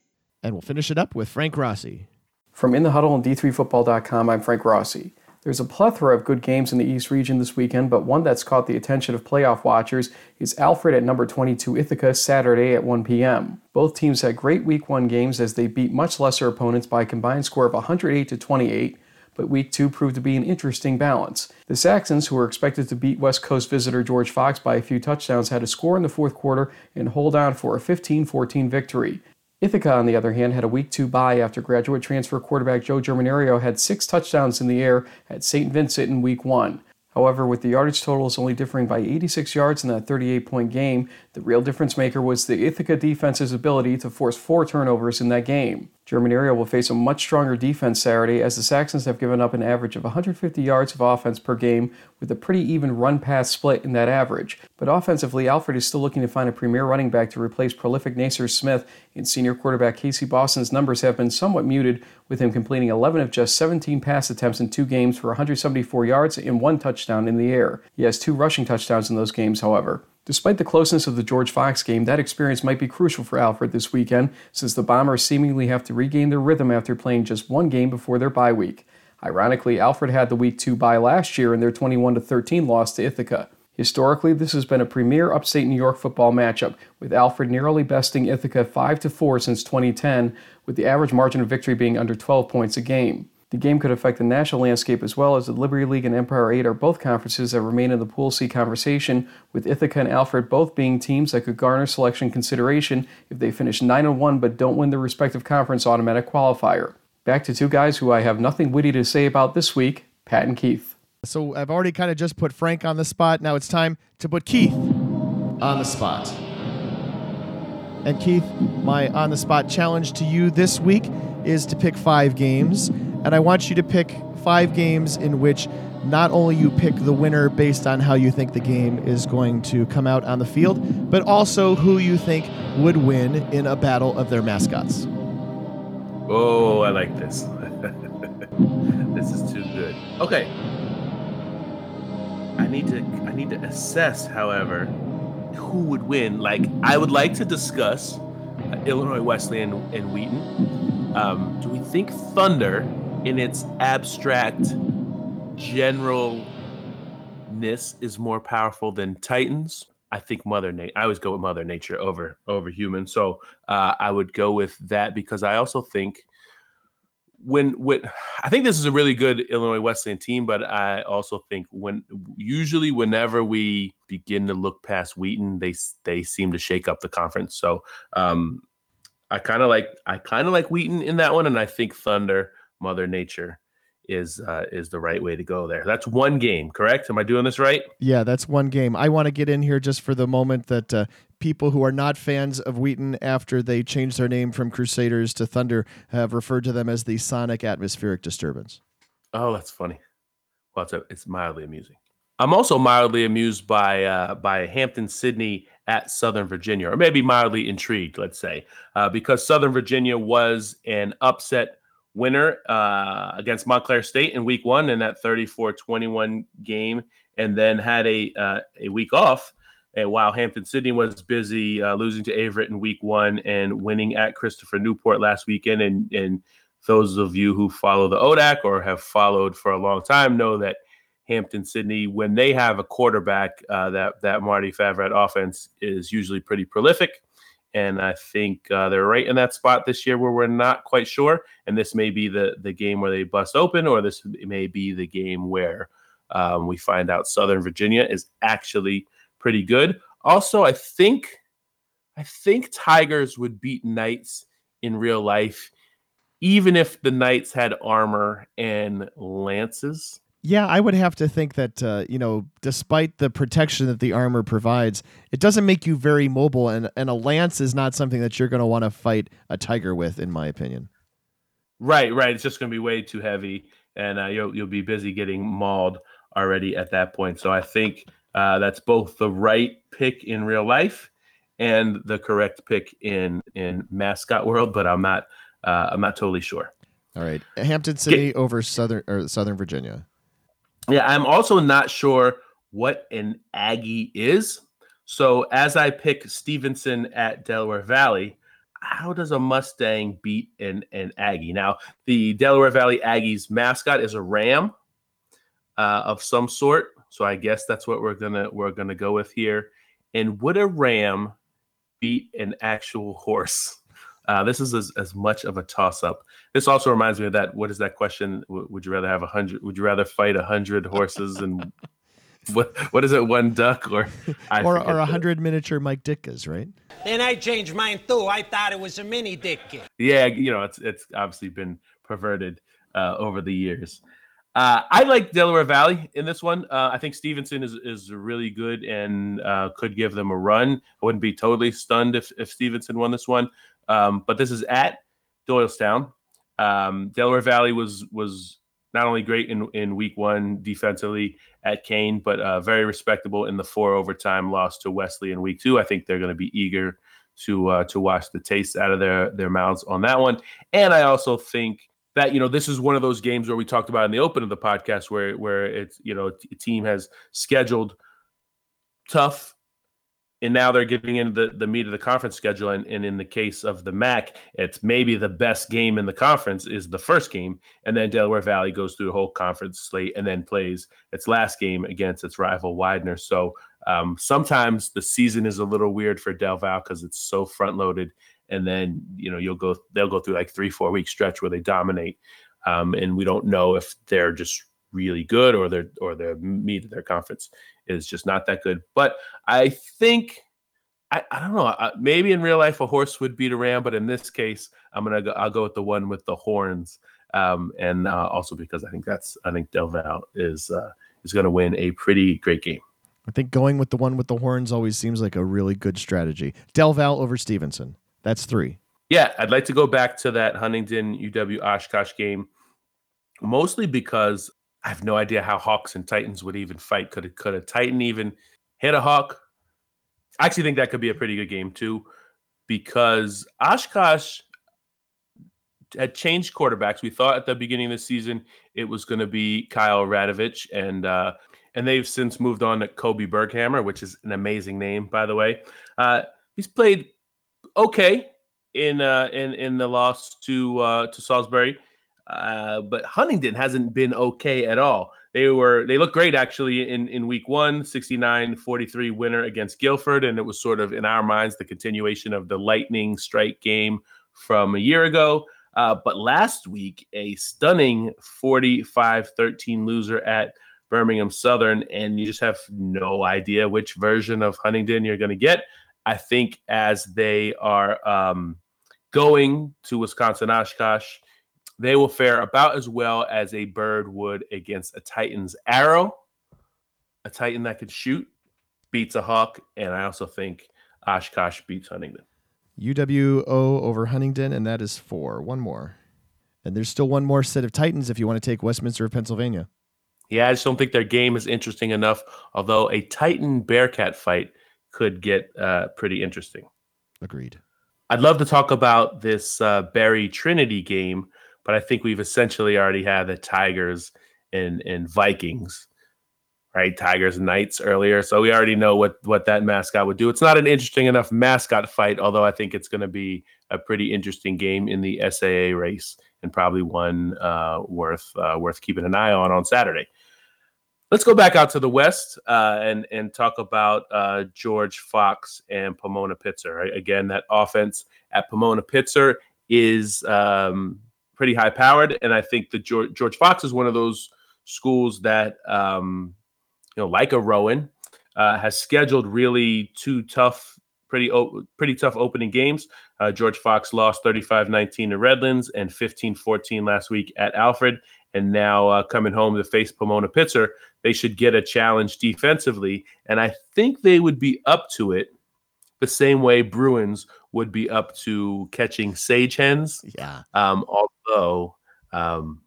Speaker 1: And we'll finish it up with Frank Rossi.
Speaker 7: From In the Huddle and D3Football.com, I'm Frank Rossi. There's a plethora of good games in the East region this weekend, but one that's caught the attention of playoff watchers is Alfred at number 22 Ithaca Saturday at 1 p.m. Both teams had great week 1 games as they beat much lesser opponents by a combined score of 108 to 28 but week two proved to be an interesting balance. The Saxons, who were expected to beat West Coast visitor George Fox by a few touchdowns, had to score in the fourth quarter and hold on for a 15 14 victory. Ithaca, on the other hand, had a week two bye after graduate transfer quarterback Joe Germinerio had six touchdowns in the air at St. Vincent in week one. However, with the yardage totals only differing by 86 yards in that 38 point game, the real difference maker was the Ithaca defense's ability to force four turnovers in that game. Germinerio will face a much stronger defense Saturday as the Saxons have given up an average of 150 yards of offense per game with a pretty even run pass split in that average. But offensively, Alfred is still looking to find a premier running back to replace prolific Naisor Smith, and senior quarterback Casey Boston's numbers have been somewhat muted, with him completing 11 of just 17 pass attempts in two games for 174 yards and one touchdown in the air. He has two rushing touchdowns in those games, however. Despite the closeness of the George Fox game, that experience might be crucial for Alfred this weekend, since the Bombers seemingly have to regain their rhythm after playing just one game before their bye week. Ironically, Alfred had the week 2 bye last year in their 21 13 loss to Ithaca. Historically, this has been a premier upstate New York football matchup, with Alfred narrowly besting Ithaca 5 4 since 2010, with the average margin of victory being under 12 points a game. The game could affect the national landscape as well as the Liberty League and Empire 8 are both conferences that remain in the Pool C conversation, with Ithaca and Alfred both being teams that could garner selection consideration if they finish 9 1 but don't win their respective conference automatic qualifier. Back to two guys who I have nothing witty to say about this week Pat and Keith.
Speaker 1: So I've already kind of just put Frank on the spot. Now it's time to put Keith on the spot. And Keith, my on the spot challenge to you this week is to pick five games and I want you to pick five games in which not only you pick the winner based on how you think the game is going to come out on the field, but also who you think would win in a battle of their mascots.
Speaker 2: Oh, I like this. this is too good. Okay. I need to I need to assess, however, who would win. Like I would like to discuss uh, Illinois Wesleyan and Wheaton. Um, do we think Thunder in its abstract generalness is more powerful than Titans. I think Mother Nature. I always go with Mother Nature over over human. So uh, I would go with that because I also think when when I think this is a really good Illinois Wesleyan team, but I also think when usually whenever we begin to look past Wheaton, they they seem to shake up the conference. So um, I kind of like I kind of like Wheaton in that one, and I think Thunder Mother Nature is uh, is the right way to go there. That's one game, correct? Am I doing this right?
Speaker 1: Yeah, that's one game. I want to get in here just for the moment that uh, people who are not fans of Wheaton after they changed their name from Crusaders to Thunder have referred to them as the Sonic Atmospheric Disturbance.
Speaker 2: Oh, that's funny. Well, it's, a, it's mildly amusing. I'm also mildly amused by uh, by Hampden-Sydney at Southern Virginia, or maybe mildly intrigued, let's say, uh, because Southern Virginia was an upset winner uh, against Montclair State in week one in that 34 21 game, and then had a, uh, a week off. And while Hampden Sydney was busy uh, losing to Averett in week one and winning at Christopher Newport last weekend, and, and those of you who follow the ODAC or have followed for a long time know that Hampden Sydney, when they have a quarterback, uh, that that Marty Favret offense is usually pretty prolific. And I think uh, they're right in that spot this year where we're not quite sure. And this may be the the game where they bust open, or this may be the game where um, we find out Southern Virginia is actually pretty good. Also, I think I think Tigers would beat Knights in real life, even if the Knights had armor and lances.
Speaker 1: Yeah, I would have to think that uh, you know, despite the protection that the armor provides, it doesn't make you very mobile, and and a lance is not something that you're going to want to fight a tiger with, in my opinion.
Speaker 2: Right, right. It's just going to be way too heavy, and uh, you'll you'll be busy getting mauled already at that point. So I think uh, that's both the right pick in real life and the correct pick in in mascot world, but I'm not uh, I'm not totally sure.
Speaker 1: All right, Hampton City Get- over Southern or Southern Virginia.
Speaker 2: Yeah, I'm also not sure what an Aggie is. So as I pick Stevenson at Delaware Valley, how does a Mustang beat an, an Aggie? Now, the Delaware Valley Aggies mascot is a ram. uh, of some sort. So I guess that's what we're gonna we're gonna go with here. And would a ram beat an actual horse? Uh, this is as, as much of a toss up. This also reminds me of that. What is that question? W- would you rather have a hundred? Would you rather fight a hundred horses and what? What is it? One duck or
Speaker 1: I or or a hundred miniature Mike Ditkas, right?
Speaker 8: Then I changed mine too. I thought it was a mini dick.
Speaker 2: Yeah, you know, it's it's obviously been perverted uh, over the years. Uh, I like Delaware Valley in this one. Uh, I think Stevenson is is really good and uh, could give them a run. I wouldn't be totally stunned if if Stevenson won this one. Um, but this is at Doylestown. Um, Delaware Valley was was not only great in in week one defensively at Kean, but uh, very respectable in the four overtime loss to Wesley in week two. I think they're going to be eager to uh, to wash the taste out of their their mouths on that one. And I also think that you know this is one of those games where we talked about in the open of the podcast where where it's you know a team has scheduled tough and now they're getting into the, the meat of the conference schedule. And, and in the case of the mac it's maybe the best game in the conference is the first game. And then delaware valley goes through the whole conference slate and then plays its last game against its rival widener. So um, sometimes the season is a little weird for del val because it's so front loaded and then you know you'll go they'll go through like three four week stretch where they dominate. Um, and we don't know if they're just really good or they're or their meat of their conference is just not that good. But i think I, I don't know maybe in real life a horse would beat a ram but in this case i'm gonna go i'll go with the one with the horns. Um, and uh, also because i think that's i think del val is uh, is going to win a pretty great game.
Speaker 1: I think going with the one with the horns always seems like a really good strategy. Del val over stevenson. That's three.
Speaker 2: Yeah, I'd like to go back to that Huntingdon UW Oshkosh game, mostly because I have no idea how Hawks and Titans would even fight. Could could a Titan even hit a Hawk? I actually think that could be a pretty good game too, because Oshkosh had changed quarterbacks. We thought at the beginning of the season it was going to be Kyle Radovich, and uh, and they've since moved on to Kobe Berghammer, which is an amazing name, by the way. Uh, he's played okay in uh, in in the loss to uh, to Salisbury, uh, but Huntingdon hasn't been okay at all. They were they looked great actually in in week one, 69-43 winner against Guilford, and it was sort of in our minds the continuation of the lightning strike game from a year ago. Uh, but last week, a stunning 45 13 loser at Birmingham Southern, and you just have no idea which version of Huntingdon you're going to get. I think as they are um, going to Wisconsin Oshkosh, they will fare about as well as a bird would against a Titan's arrow. A Titan that could shoot beats a hawk, and I also think Oshkosh beats Huntingdon.
Speaker 1: UWO over Huntingdon, and that is four. One more. And there's still one more set of Titans if you want to take Westminster of Pennsylvania.
Speaker 2: Yeah, I just don't think their game is interesting enough. Although a Titan Bearcat fight could get uh, pretty interesting.
Speaker 1: Agreed.
Speaker 2: I'd love to talk about this uh, Berry Trinity game, but I think we've essentially already had the Tigers and, and Vikings, right? Tigers and Knights earlier. So we already know what, what that mascot would do. It's not an interesting enough mascot fight, although I think it's going to be a pretty interesting game in the SAA race and probably one uh, worth uh, worth keeping an eye on on Saturday. Let's go back out to the west uh, and and talk about uh, George Fox and Pomona Pitzer. Again, that offense at Pomona Pitzer is um, pretty high powered, and I think that George, George Fox is one of those schools that um, you know, like a Rowan, uh, has scheduled really two tough, pretty pretty tough opening games. Uh, George Fox lost 35-19 to Redlands and 15-14 last week at Alfred, and now uh, coming home to face Pomona Pitzer they should get a challenge defensively. And I think they would be up to it the same way Bruins would be up to catching sage hens.
Speaker 1: Yeah.
Speaker 2: Um, although um,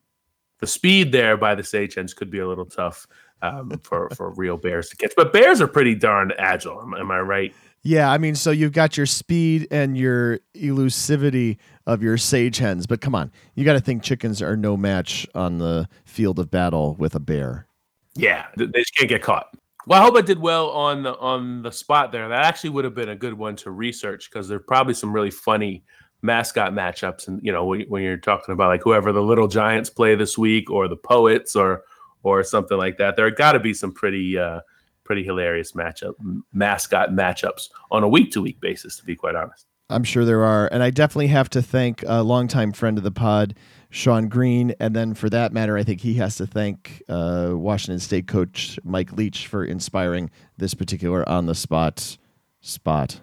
Speaker 2: the speed there by the sage hens could be a little tough um, for, for real bears to catch. But bears are pretty darn agile. Am, am I right?
Speaker 1: Yeah, I mean, so you've got your speed and your elusivity of your sage hens, but come on, you got to think chickens are no match on the field of battle with a bear.
Speaker 2: Yeah, they just can't get caught. Well, I hope I did well on the on the spot there. That actually would have been a good one to research because there's probably some really funny mascot matchups, and you know when, when, you're talking about like whoever the Little Giants play this week, or the Poets, or or something like that. There got to be some pretty uh, pretty hilarious matchup mascot matchups on a week to week basis. To be quite honest,
Speaker 1: I'm sure there are, and I definitely have to thank a longtime friend of the pod, Sean Green, and then for that matter, I think he has to thank uh, Washington State coach Mike Leach for inspiring this particular on the spot spot.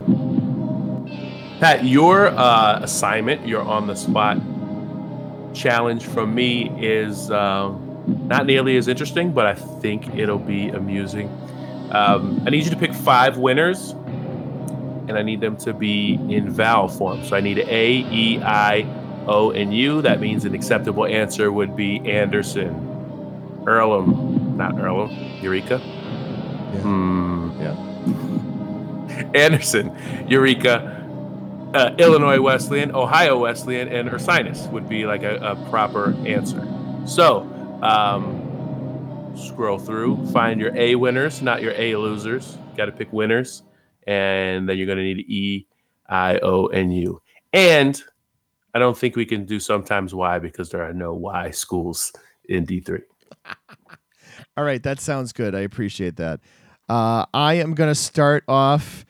Speaker 2: Pat, your uh, assignment, your on the spot challenge from me is um, not nearly as interesting, but I think it'll be amusing. Um, I need you to pick five winners, and I need them to be in vowel form. So I need A, E, I, O, and U. That means an acceptable answer would be Anderson, Earlham, not Earlham, Eureka.
Speaker 1: Yeah.
Speaker 2: Hmm.
Speaker 1: Yeah.
Speaker 2: Anderson, Eureka, uh, Illinois Wesleyan, Ohio Wesleyan, and Ursinus would be like a, a proper answer. So, um, scroll through, find your A winners, not your A losers. Got to pick winners, and then you're going to need E, I, O, and U. And I don't think we can do sometimes why because there are no why schools in D3.
Speaker 1: All right, that sounds good. I appreciate that. Uh, I am going to start off.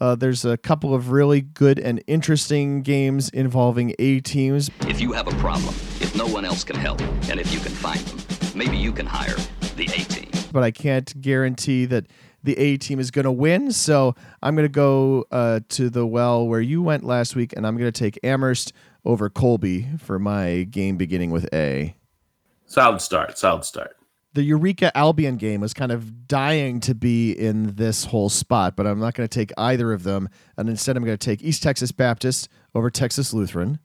Speaker 1: Uh, there's a couple of really good and interesting games involving A teams.
Speaker 9: If you have a problem, if no one else can help, and if you can find them, maybe you can hire the A team.
Speaker 1: But I can't guarantee that the A team is going to win. So I'm going to go uh, to the well where you went last week, and I'm going to take Amherst over Colby for my game beginning with A.
Speaker 2: Solid start. Solid start
Speaker 1: the Eureka Albion game was kind of dying to be in this whole spot, but I'm not going to take either of them. And instead, I'm going to take East Texas Baptist over Texas Lutheran.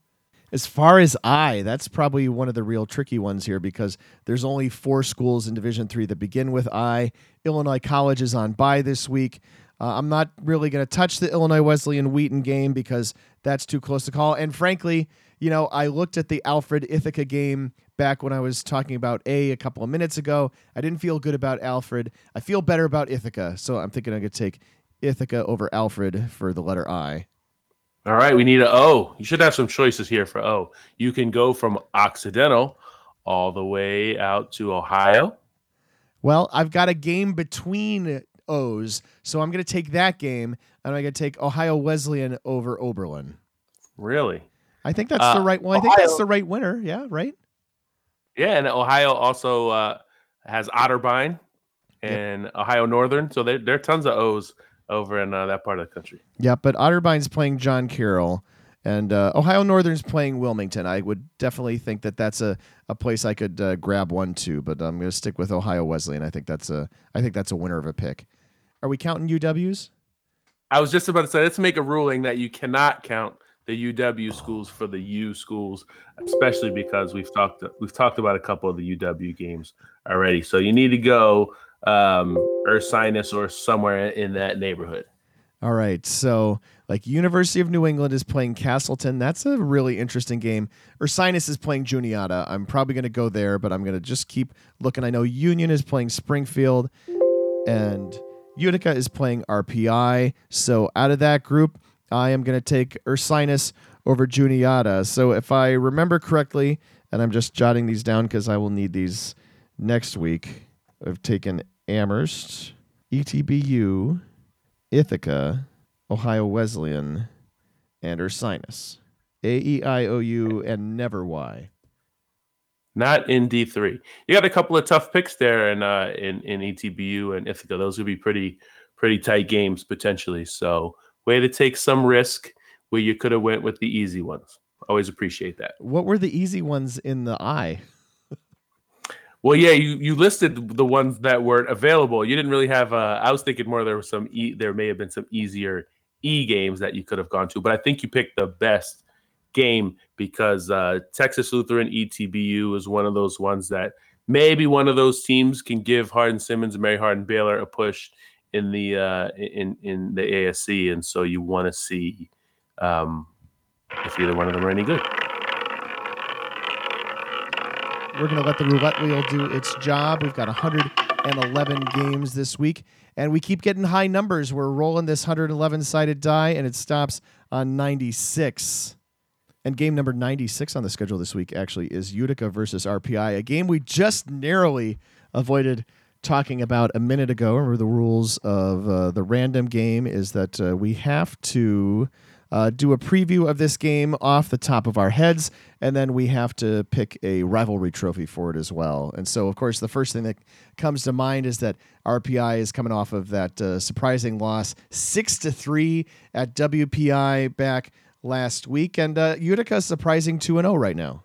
Speaker 1: As far as I, that's probably one of the real tricky ones here because there's only four schools in Division Three that begin with I. Illinois College is on bye this week. Uh, I'm not really going to touch the Illinois Wesleyan Wheaton game because that's too close to call. And frankly, you know, I looked at the Alfred Ithaca game back when I was talking about A a couple of minutes ago. I didn't feel good about Alfred. I feel better about Ithaca. So I'm thinking I'm going to take Ithaca over Alfred for the letter I.
Speaker 2: All right, we need an O. You should have some choices here for O. You can go from Occidental all the way out to Ohio.
Speaker 1: Well, I've got a game between O's, so I'm going to take that game, and I'm going to take Ohio Wesleyan over Oberlin.
Speaker 2: Really?
Speaker 1: I think that's uh, the right one. I think that's the right winner. Yeah, right.
Speaker 2: Yeah, and Ohio also uh, has Otterbein and yep. Ohio Northern, so there, there are tons of O's over in uh, that part of the country.
Speaker 1: Yeah, but Otterbein's playing John Carroll, and uh, Ohio Northern's playing Wilmington. I would definitely think that that's a, a place I could uh, grab one too, but I'm going to stick with Ohio Wesleyan. I think that's a I think that's a winner of a pick. Are we counting UWs?
Speaker 2: I was just about to say let's make a ruling that you cannot count the UW schools for the U schools, especially because we've talked we've talked about a couple of the UW games already. So you need to go um, Ursinus or somewhere in that neighborhood.
Speaker 1: All right. So, like University of New England is playing Castleton. That's a really interesting game. Ursinus is playing Juniata. I'm probably going to go there, but I'm going to just keep looking. I know Union is playing Springfield, and Utica is playing RPI. So, out of that group, I am going to take Ursinus over Juniata. So if I remember correctly, and I'm just jotting these down because I will need these next week, I've taken Amherst, ETBU, Ithaca, Ohio Wesleyan, and Ursinus. A E I O U and never Y.
Speaker 2: Not in D three. You got a couple of tough picks there in uh, in in ETBU and Ithaca. Those would be pretty pretty tight games potentially. So way to take some risk where you could have went with the easy ones. Always appreciate that.
Speaker 1: What were the easy ones in the I?
Speaker 2: well, yeah, you you listed the ones that weren't available. You didn't really have. Uh, I was thinking more there was some. E, there may have been some easier E games that you could have gone to, but I think you picked the best game because uh, Texas Lutheran ETBU is one of those ones that maybe one of those teams can give Hardin Simmons and Mary Hardin Baylor a push in the uh, in in the ASC, and so you want to see um, if either one of them are any good.
Speaker 1: We're going to let the roulette wheel do its job. We've got 111 games this week, and we keep getting high numbers. We're rolling this 111 sided die, and it stops on 96. And game number 96 on the schedule this week actually is Utica versus RPI, a game we just narrowly avoided talking about a minute ago. Remember the rules of uh, the random game is that uh, we have to uh, do a preview of this game off the top of our heads, and then we have to pick a rivalry trophy for it as well. And so, of course, the first thing that comes to mind is that RPI is coming off of that uh, surprising loss, six to three at WPI back last week, and uh, Utica surprising two and zero oh right now.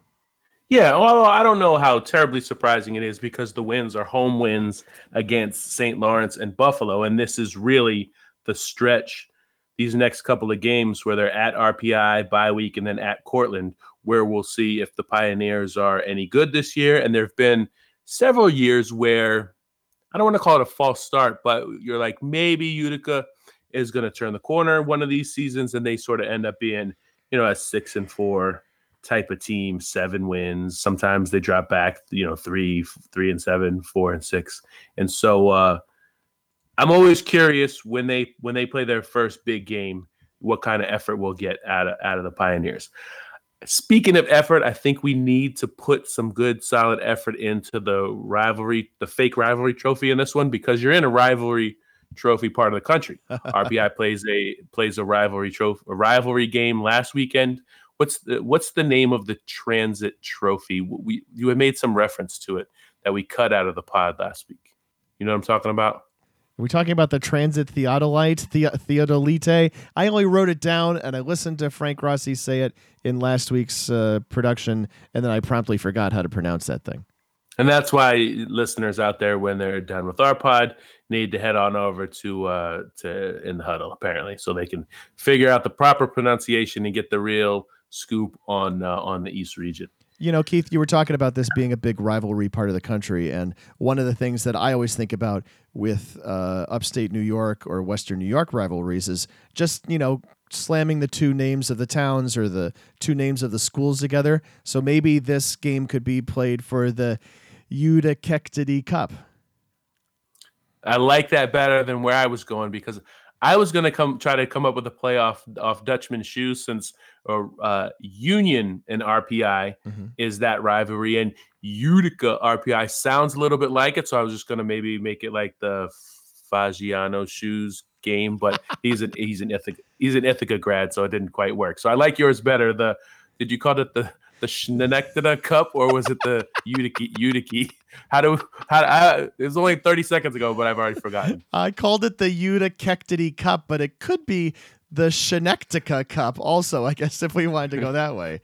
Speaker 2: Yeah, well, I don't know how terribly surprising it is because the wins are home wins against St. Lawrence and Buffalo, and this is really the stretch these next couple of games where they're at RPI bye week and then at Cortland, where we'll see if the Pioneers are any good this year. And there have been several years where I don't want to call it a false start, but you're like maybe Utica is going to turn the corner one of these seasons, and they sort of end up being, you know, a six and four type of team, seven wins. Sometimes they drop back, you know, three, three and seven, four and six, and so. uh I'm always curious when they when they play their first big game, what kind of effort we'll get out of out of the Pioneers. Speaking of effort, I think we need to put some good solid effort into the rivalry, the fake rivalry trophy in this one because you're in a rivalry trophy part of the country. RPI plays a plays a rivalry trophy a rivalry game last weekend. What's the what's the name of the transit trophy? We you had made some reference to it that we cut out of the pod last week. You know what I'm talking about?
Speaker 1: Are we talking about the transit theodolite, the- theodolite? I only wrote it down and I listened to Frank Rossi say it in last week's uh, production, and then I promptly forgot how to pronounce that thing.
Speaker 2: And that's why listeners out there, when they're done with our pod, need to head on over to uh, to in the huddle apparently, so they can figure out the proper pronunciation and get the real scoop on uh, on the East region.
Speaker 1: You know, Keith, you were talking about this being a big rivalry part of the country. And one of the things that I always think about with uh, upstate New York or Western New York rivalries is just, you know, slamming the two names of the towns or the two names of the schools together. So maybe this game could be played for the Utica Cup.
Speaker 2: I like that better than where I was going because I was going to come try to come up with a playoff off Dutchman shoes since or uh, Union and RPI mm-hmm. is that rivalry, and Utica RPI sounds a little bit like it. So I was just going to maybe make it like the Fagiano shoes game, but he's an he's an Ithaca he's an Ithaca grad, so it didn't quite work. So I like yours better. The did you call it the the Schnectida Cup or was it the Utica? Utica? How do how, how it was only 30 seconds ago, but I've already forgotten.
Speaker 1: I called it the Utica Cup, but it could be the Schenectady Cup also, I guess if we wanted to go that way.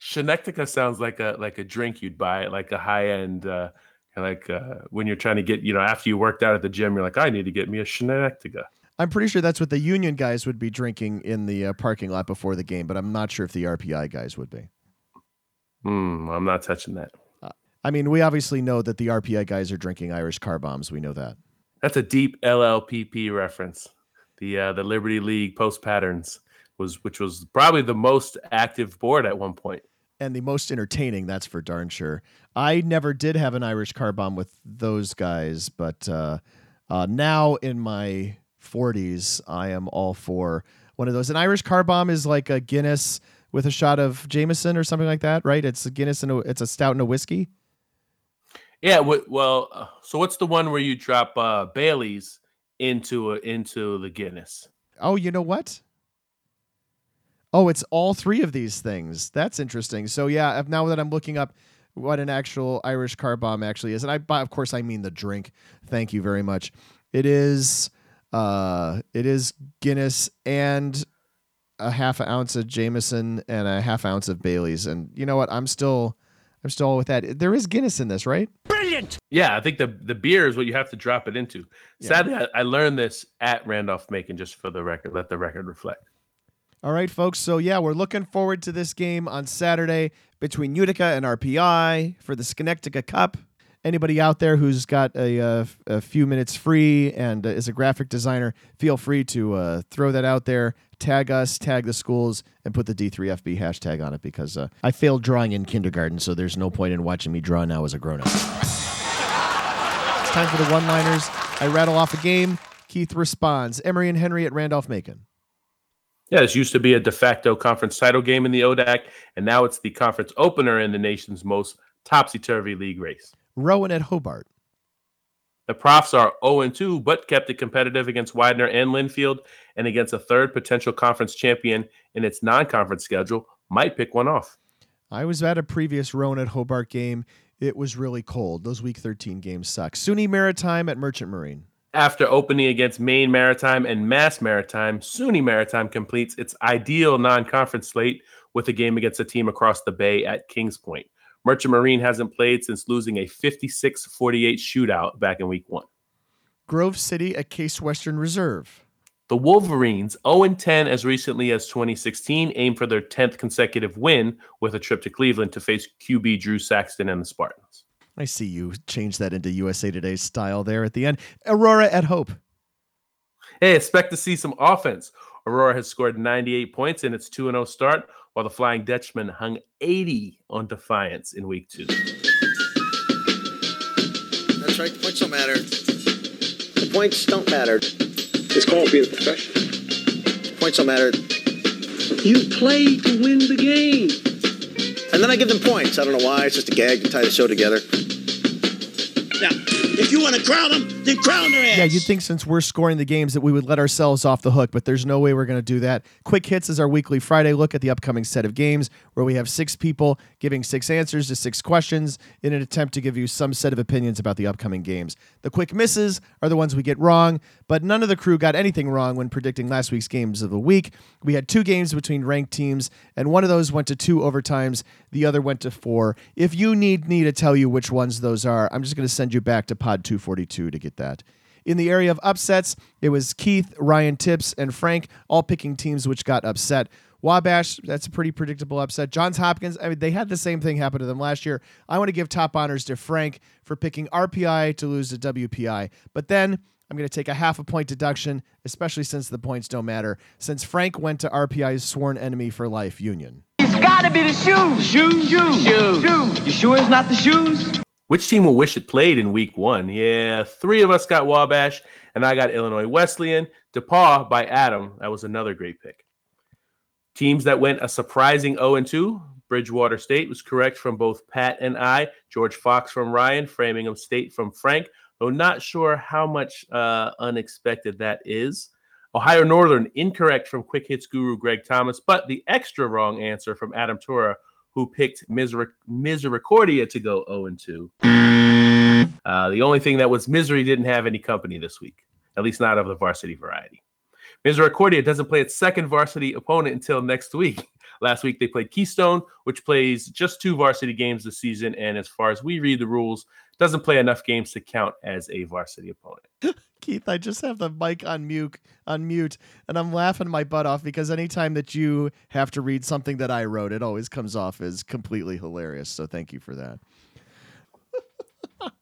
Speaker 2: Schenectady sounds like a like a drink you'd buy, like a high end uh like uh, when you're trying to get, you know, after you worked out at the gym, you're like, I need to get me a Schenectady.
Speaker 1: I'm pretty sure that's what the Union guys would be drinking in the uh, parking lot before the game, but I'm not sure if the RPI guys would be.
Speaker 2: Hmm, I'm not touching that.
Speaker 1: Uh, I mean, we obviously know that the RPI guys are drinking Irish car bombs. We know that.
Speaker 2: That's a deep LLPP reference. The uh, the Liberty League post patterns was which was probably the most active board at one point
Speaker 1: and the most entertaining. That's for darn sure. I never did have an Irish car bomb with those guys, but uh, uh, now in my 40s, I am all for one of those. An Irish car bomb is like a Guinness with a shot of Jameson or something like that, right? It's a Guinness and a, it's a stout and a whiskey.
Speaker 2: Yeah, well, uh, so what's the one where you drop uh, Bailey's into a, into the Guinness?
Speaker 1: Oh, you know what? Oh, it's all three of these things. That's interesting. So yeah, now that I'm looking up what an actual Irish car bomb actually is, and I of course I mean the drink. Thank you very much. It is uh it is Guinness and a half ounce of Jameson and a half ounce of Bailey's. And you know what? I'm still I'm still with that. There is Guinness in this, right?
Speaker 8: Brilliant.
Speaker 2: Yeah, I think the the beer is what you have to drop it into. Yeah. Sadly, I, I learned this at Randolph Macon, just for the record. Let the record reflect.
Speaker 1: All right, folks. So yeah, we're looking forward to this game on Saturday between Utica and RPI for the Schenectady Cup anybody out there who's got a, a, uh, a few minutes free and uh, is a graphic designer, feel free to uh, throw that out there. Tag us, tag the schools, and put the D3FB hashtag on it because uh, I failed drawing in kindergarten, so there's no point in watching me draw now as a grown up. it's time for the one liners. I rattle off a game. Keith responds. Emory and Henry at Randolph Macon.
Speaker 2: Yeah, this used to be a de facto conference title game in the ODAC, and now it's the conference opener in the nation's most topsy turvy league race.
Speaker 1: Rowan at Hobart.
Speaker 2: The Profs are 0 2, but kept it competitive against Widener and Linfield, and against a third potential conference champion in its non conference schedule, might pick one off.
Speaker 1: I was at a previous Rowan at Hobart game. It was really cold. Those Week 13 games suck. SUNY Maritime at Merchant Marine.
Speaker 2: After opening against Maine Maritime and Mass Maritime, SUNY Maritime completes its ideal non conference slate with a game against a team across the bay at Kings Point. Merchant Marine hasn't played since losing a 56 48 shootout back in week one.
Speaker 1: Grove City at Case Western Reserve.
Speaker 2: The Wolverines, 0 10 as recently as 2016, aim for their 10th consecutive win with a trip to Cleveland to face QB Drew Saxton and the Spartans.
Speaker 1: I see you change that into USA Today style there at the end. Aurora at Hope.
Speaker 2: Hey, expect to see some offense. Aurora has scored 98 points in its 2 0 start, while the Flying Dutchman hung 80 on Defiance in week two.
Speaker 10: That's right. The points don't matter. The points don't matter.
Speaker 11: It's called being a professional.
Speaker 10: Points don't matter.
Speaker 11: You play to win the game.
Speaker 10: And then I give them points. I don't know why. It's just a gag to tie the show together.
Speaker 11: Now, if you want to crown them, then crown ass.
Speaker 1: Yeah, you'd think since we're scoring the games that we would let ourselves off the hook, but there's no way we're going to do that. Quick Hits is our weekly Friday look at the upcoming set of games where we have six people giving six answers to six questions in an attempt to give you some set of opinions about the upcoming games. The quick misses are the ones we get wrong, but none of the crew got anything wrong when predicting last week's games of the week. We had two games between ranked teams, and one of those went to two overtimes, the other went to four. If you need me to tell you which ones those are, I'm just going to send you back to Pod 242 to get that. In the area of upsets, it was Keith, Ryan Tipps, and Frank all picking teams which got upset. Wabash, that's a pretty predictable upset. Johns Hopkins, I mean, they had the same thing happen to them last year. I want to give top honors to Frank for picking RPI to lose to WPI. But then I'm going to take a half a point deduction, especially since the points don't matter, since Frank went to RPI's sworn enemy for life, Union.
Speaker 12: It's gotta be the shoes. Shoes, shoes, shoes. shoes. You sure it's not the shoes?
Speaker 2: Which team will wish it played in week one? Yeah, three of us got Wabash, and I got Illinois Wesleyan. DePauw by Adam. That was another great pick. Teams that went a surprising 0 2. Bridgewater State was correct from both Pat and I. George Fox from Ryan. Framingham State from Frank. Though not sure how much uh, unexpected that is. Ohio Northern incorrect from Quick Hits Guru Greg Thomas, but the extra wrong answer from Adam Turer, who picked Miseric- Misericordia to go 0 2. Uh, the only thing that was misery didn't have any company this week, at least not of the varsity variety. Misericordia doesn't play its second varsity opponent until next week. Last week they played Keystone, which plays just two varsity games this season, and as far as we read the rules, doesn't play enough games to count as a varsity opponent.
Speaker 1: Keith, I just have the mic on mute, on mute, and I'm laughing my butt off because anytime that you have to read something that I wrote, it always comes off as completely hilarious. So thank you for that.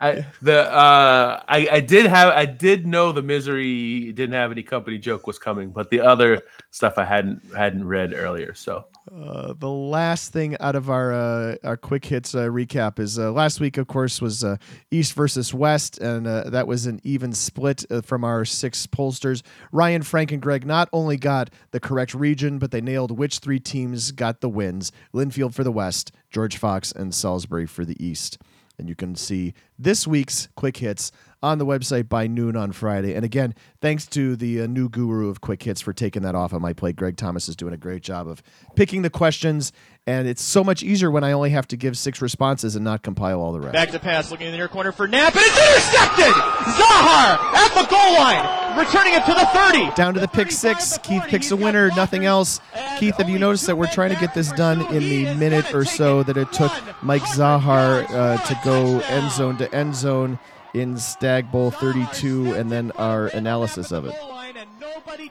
Speaker 2: I the uh I, did have I did know the misery didn't have any company joke was coming, but the other stuff I hadn't hadn't read earlier. So
Speaker 1: uh, the last thing out of our uh, our quick hits uh, recap is uh, last week, of course, was uh, East versus West, and that was an even split from our six pollsters. Ryan, Frank, and Greg not only got the correct region, but they nailed which three teams got the wins: Linfield for the West, George Fox, and Salisbury for the East. And you can see this week's quick hits on the website by noon on Friday. And again, thanks to the uh, new guru of quick hits for taking that off on my plate. Greg Thomas is doing a great job of picking the questions, and it's so much easier when I only have to give six responses and not compile all the rest.
Speaker 13: Back to pass, looking in the near corner for Knapp, and it's intercepted! Zahar at the goal line, returning it to the 30.
Speaker 1: Down to the pick six. Keith picks a winner, nothing else. Keith, have you noticed that we're trying to get this done in the minute or so that it took Mike Zahar uh, to go end zone to end zone? in Stagg Bowl 32 and then our analysis of it.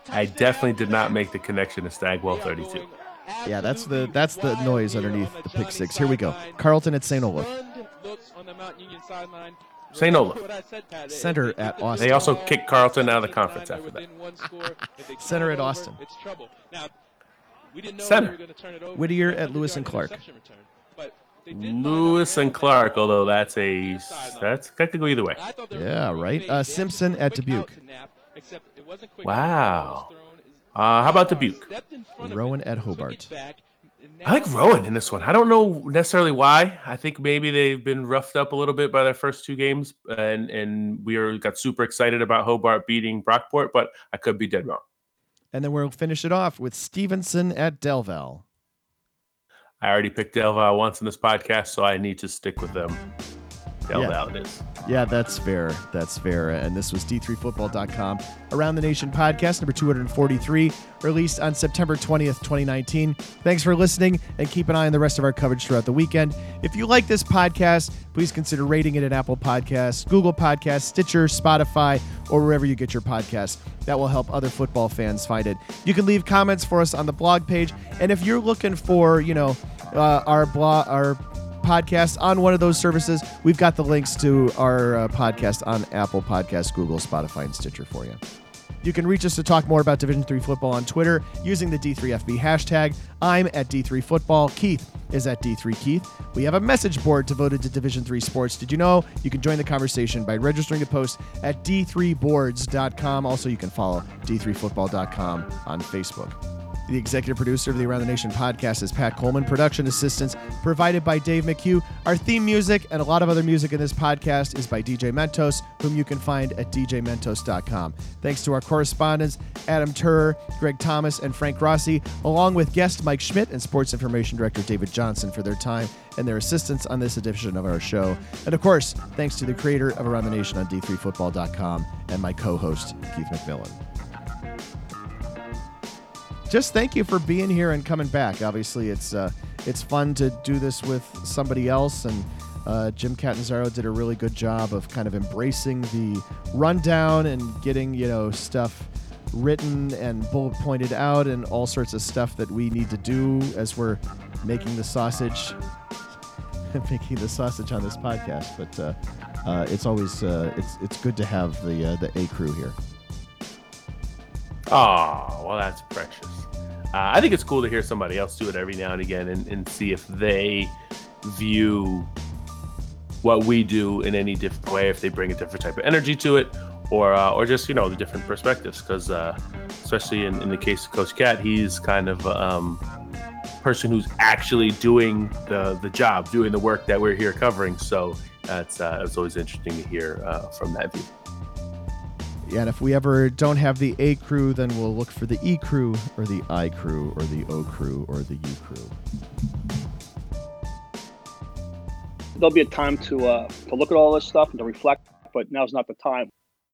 Speaker 2: I definitely did not make the connection to Stagg Bowl 32.
Speaker 1: Yeah, that's the that's the noise underneath the pick six. Here we go. Carleton at St. Olaf.
Speaker 2: St. Olaf.
Speaker 1: Centre at Austin.
Speaker 2: They also kicked Carleton out of the conference after that.
Speaker 1: Centre at Austin.
Speaker 2: Centre.
Speaker 1: Whittier at Lewis and Clark.
Speaker 2: Lewis and Clark, although that's a that's that could go either way.
Speaker 1: Yeah, right. Uh, Simpson at Dubuque.
Speaker 2: Wow. Uh, how about Dubuque?
Speaker 1: Rowan at Hobart.
Speaker 2: I like Rowan in this one. I don't know necessarily why. I think maybe they've been roughed up a little bit by their first two games, and and we are, got super excited about Hobart beating Brockport, but I could be dead wrong.
Speaker 1: And then we'll finish it off with Stevenson at Del Val.
Speaker 2: I already picked Del Val once in this podcast, so I need to stick with them. Del
Speaker 1: Yeah.
Speaker 2: Val it is.
Speaker 1: Yeah, that's fair. That's fair. And this was D3Football.com, Around the Nation podcast, number 243, released on September 20th, 2019. Thanks for listening and keep an eye on the rest of our coverage throughout the weekend. If you like this podcast, please consider rating it at Apple Podcasts, Google Podcasts, Stitcher, Spotify, or wherever you get your podcasts. That will help other football fans find it. You can leave comments for us on the blog page. And if you're looking for, you know, uh, our blog, our podcast on one of those services, we've got the links to our uh, podcast on Apple Podcasts, Google, Spotify, and Stitcher for you. You can reach us to talk more about Division 3 football on Twitter using the D3FB hashtag. I'm at D3 Football. Keith is at D3 Keith. We have a message board devoted to Division 3 sports. Did you know you can join the conversation by registering to post at D3boards.com. Also, you can follow D3football.com on Facebook. The executive producer of the Around the Nation podcast is Pat Coleman. Production assistance provided by Dave McHugh. Our theme music and a lot of other music in this podcast is by DJ Mentos, whom you can find at djmentos.com. Thanks to our correspondents, Adam Turer, Greg Thomas, and Frank Rossi, along with guest Mike Schmidt and sports information director David Johnson for their time and their assistance on this edition of our show. And of course, thanks to the creator of Around the Nation on d3football.com and my co host, Keith McMillan just thank you for being here and coming back. Obviously, it's uh, it's fun to do this with somebody else, and uh, Jim Catanzaro did a really good job of kind of embracing the rundown and getting you know stuff written and bullet pointed out and all sorts of stuff that we need to do as we're making the sausage making the sausage on this podcast but uh, uh, it's always uh, it's it's good to have the uh, the a crew here
Speaker 2: Oh, well, that's precious. Uh, I think it's cool to hear somebody else do it every now and again and, and see if they view what we do in any different way, if they bring a different type of energy to it, or uh, or just you know the different perspectives. Because uh, especially in, in the case of Coach Cat, he's kind of um, person who's actually doing the the job, doing the work that we're here covering. So uh, it's always interesting to hear uh, from that view.
Speaker 1: Yeah, and if we ever don't have the A crew, then we'll look for the E crew or the I crew or the O crew or the U crew.
Speaker 14: There'll be a time to uh, to look at all this stuff and to reflect, but now's not the time.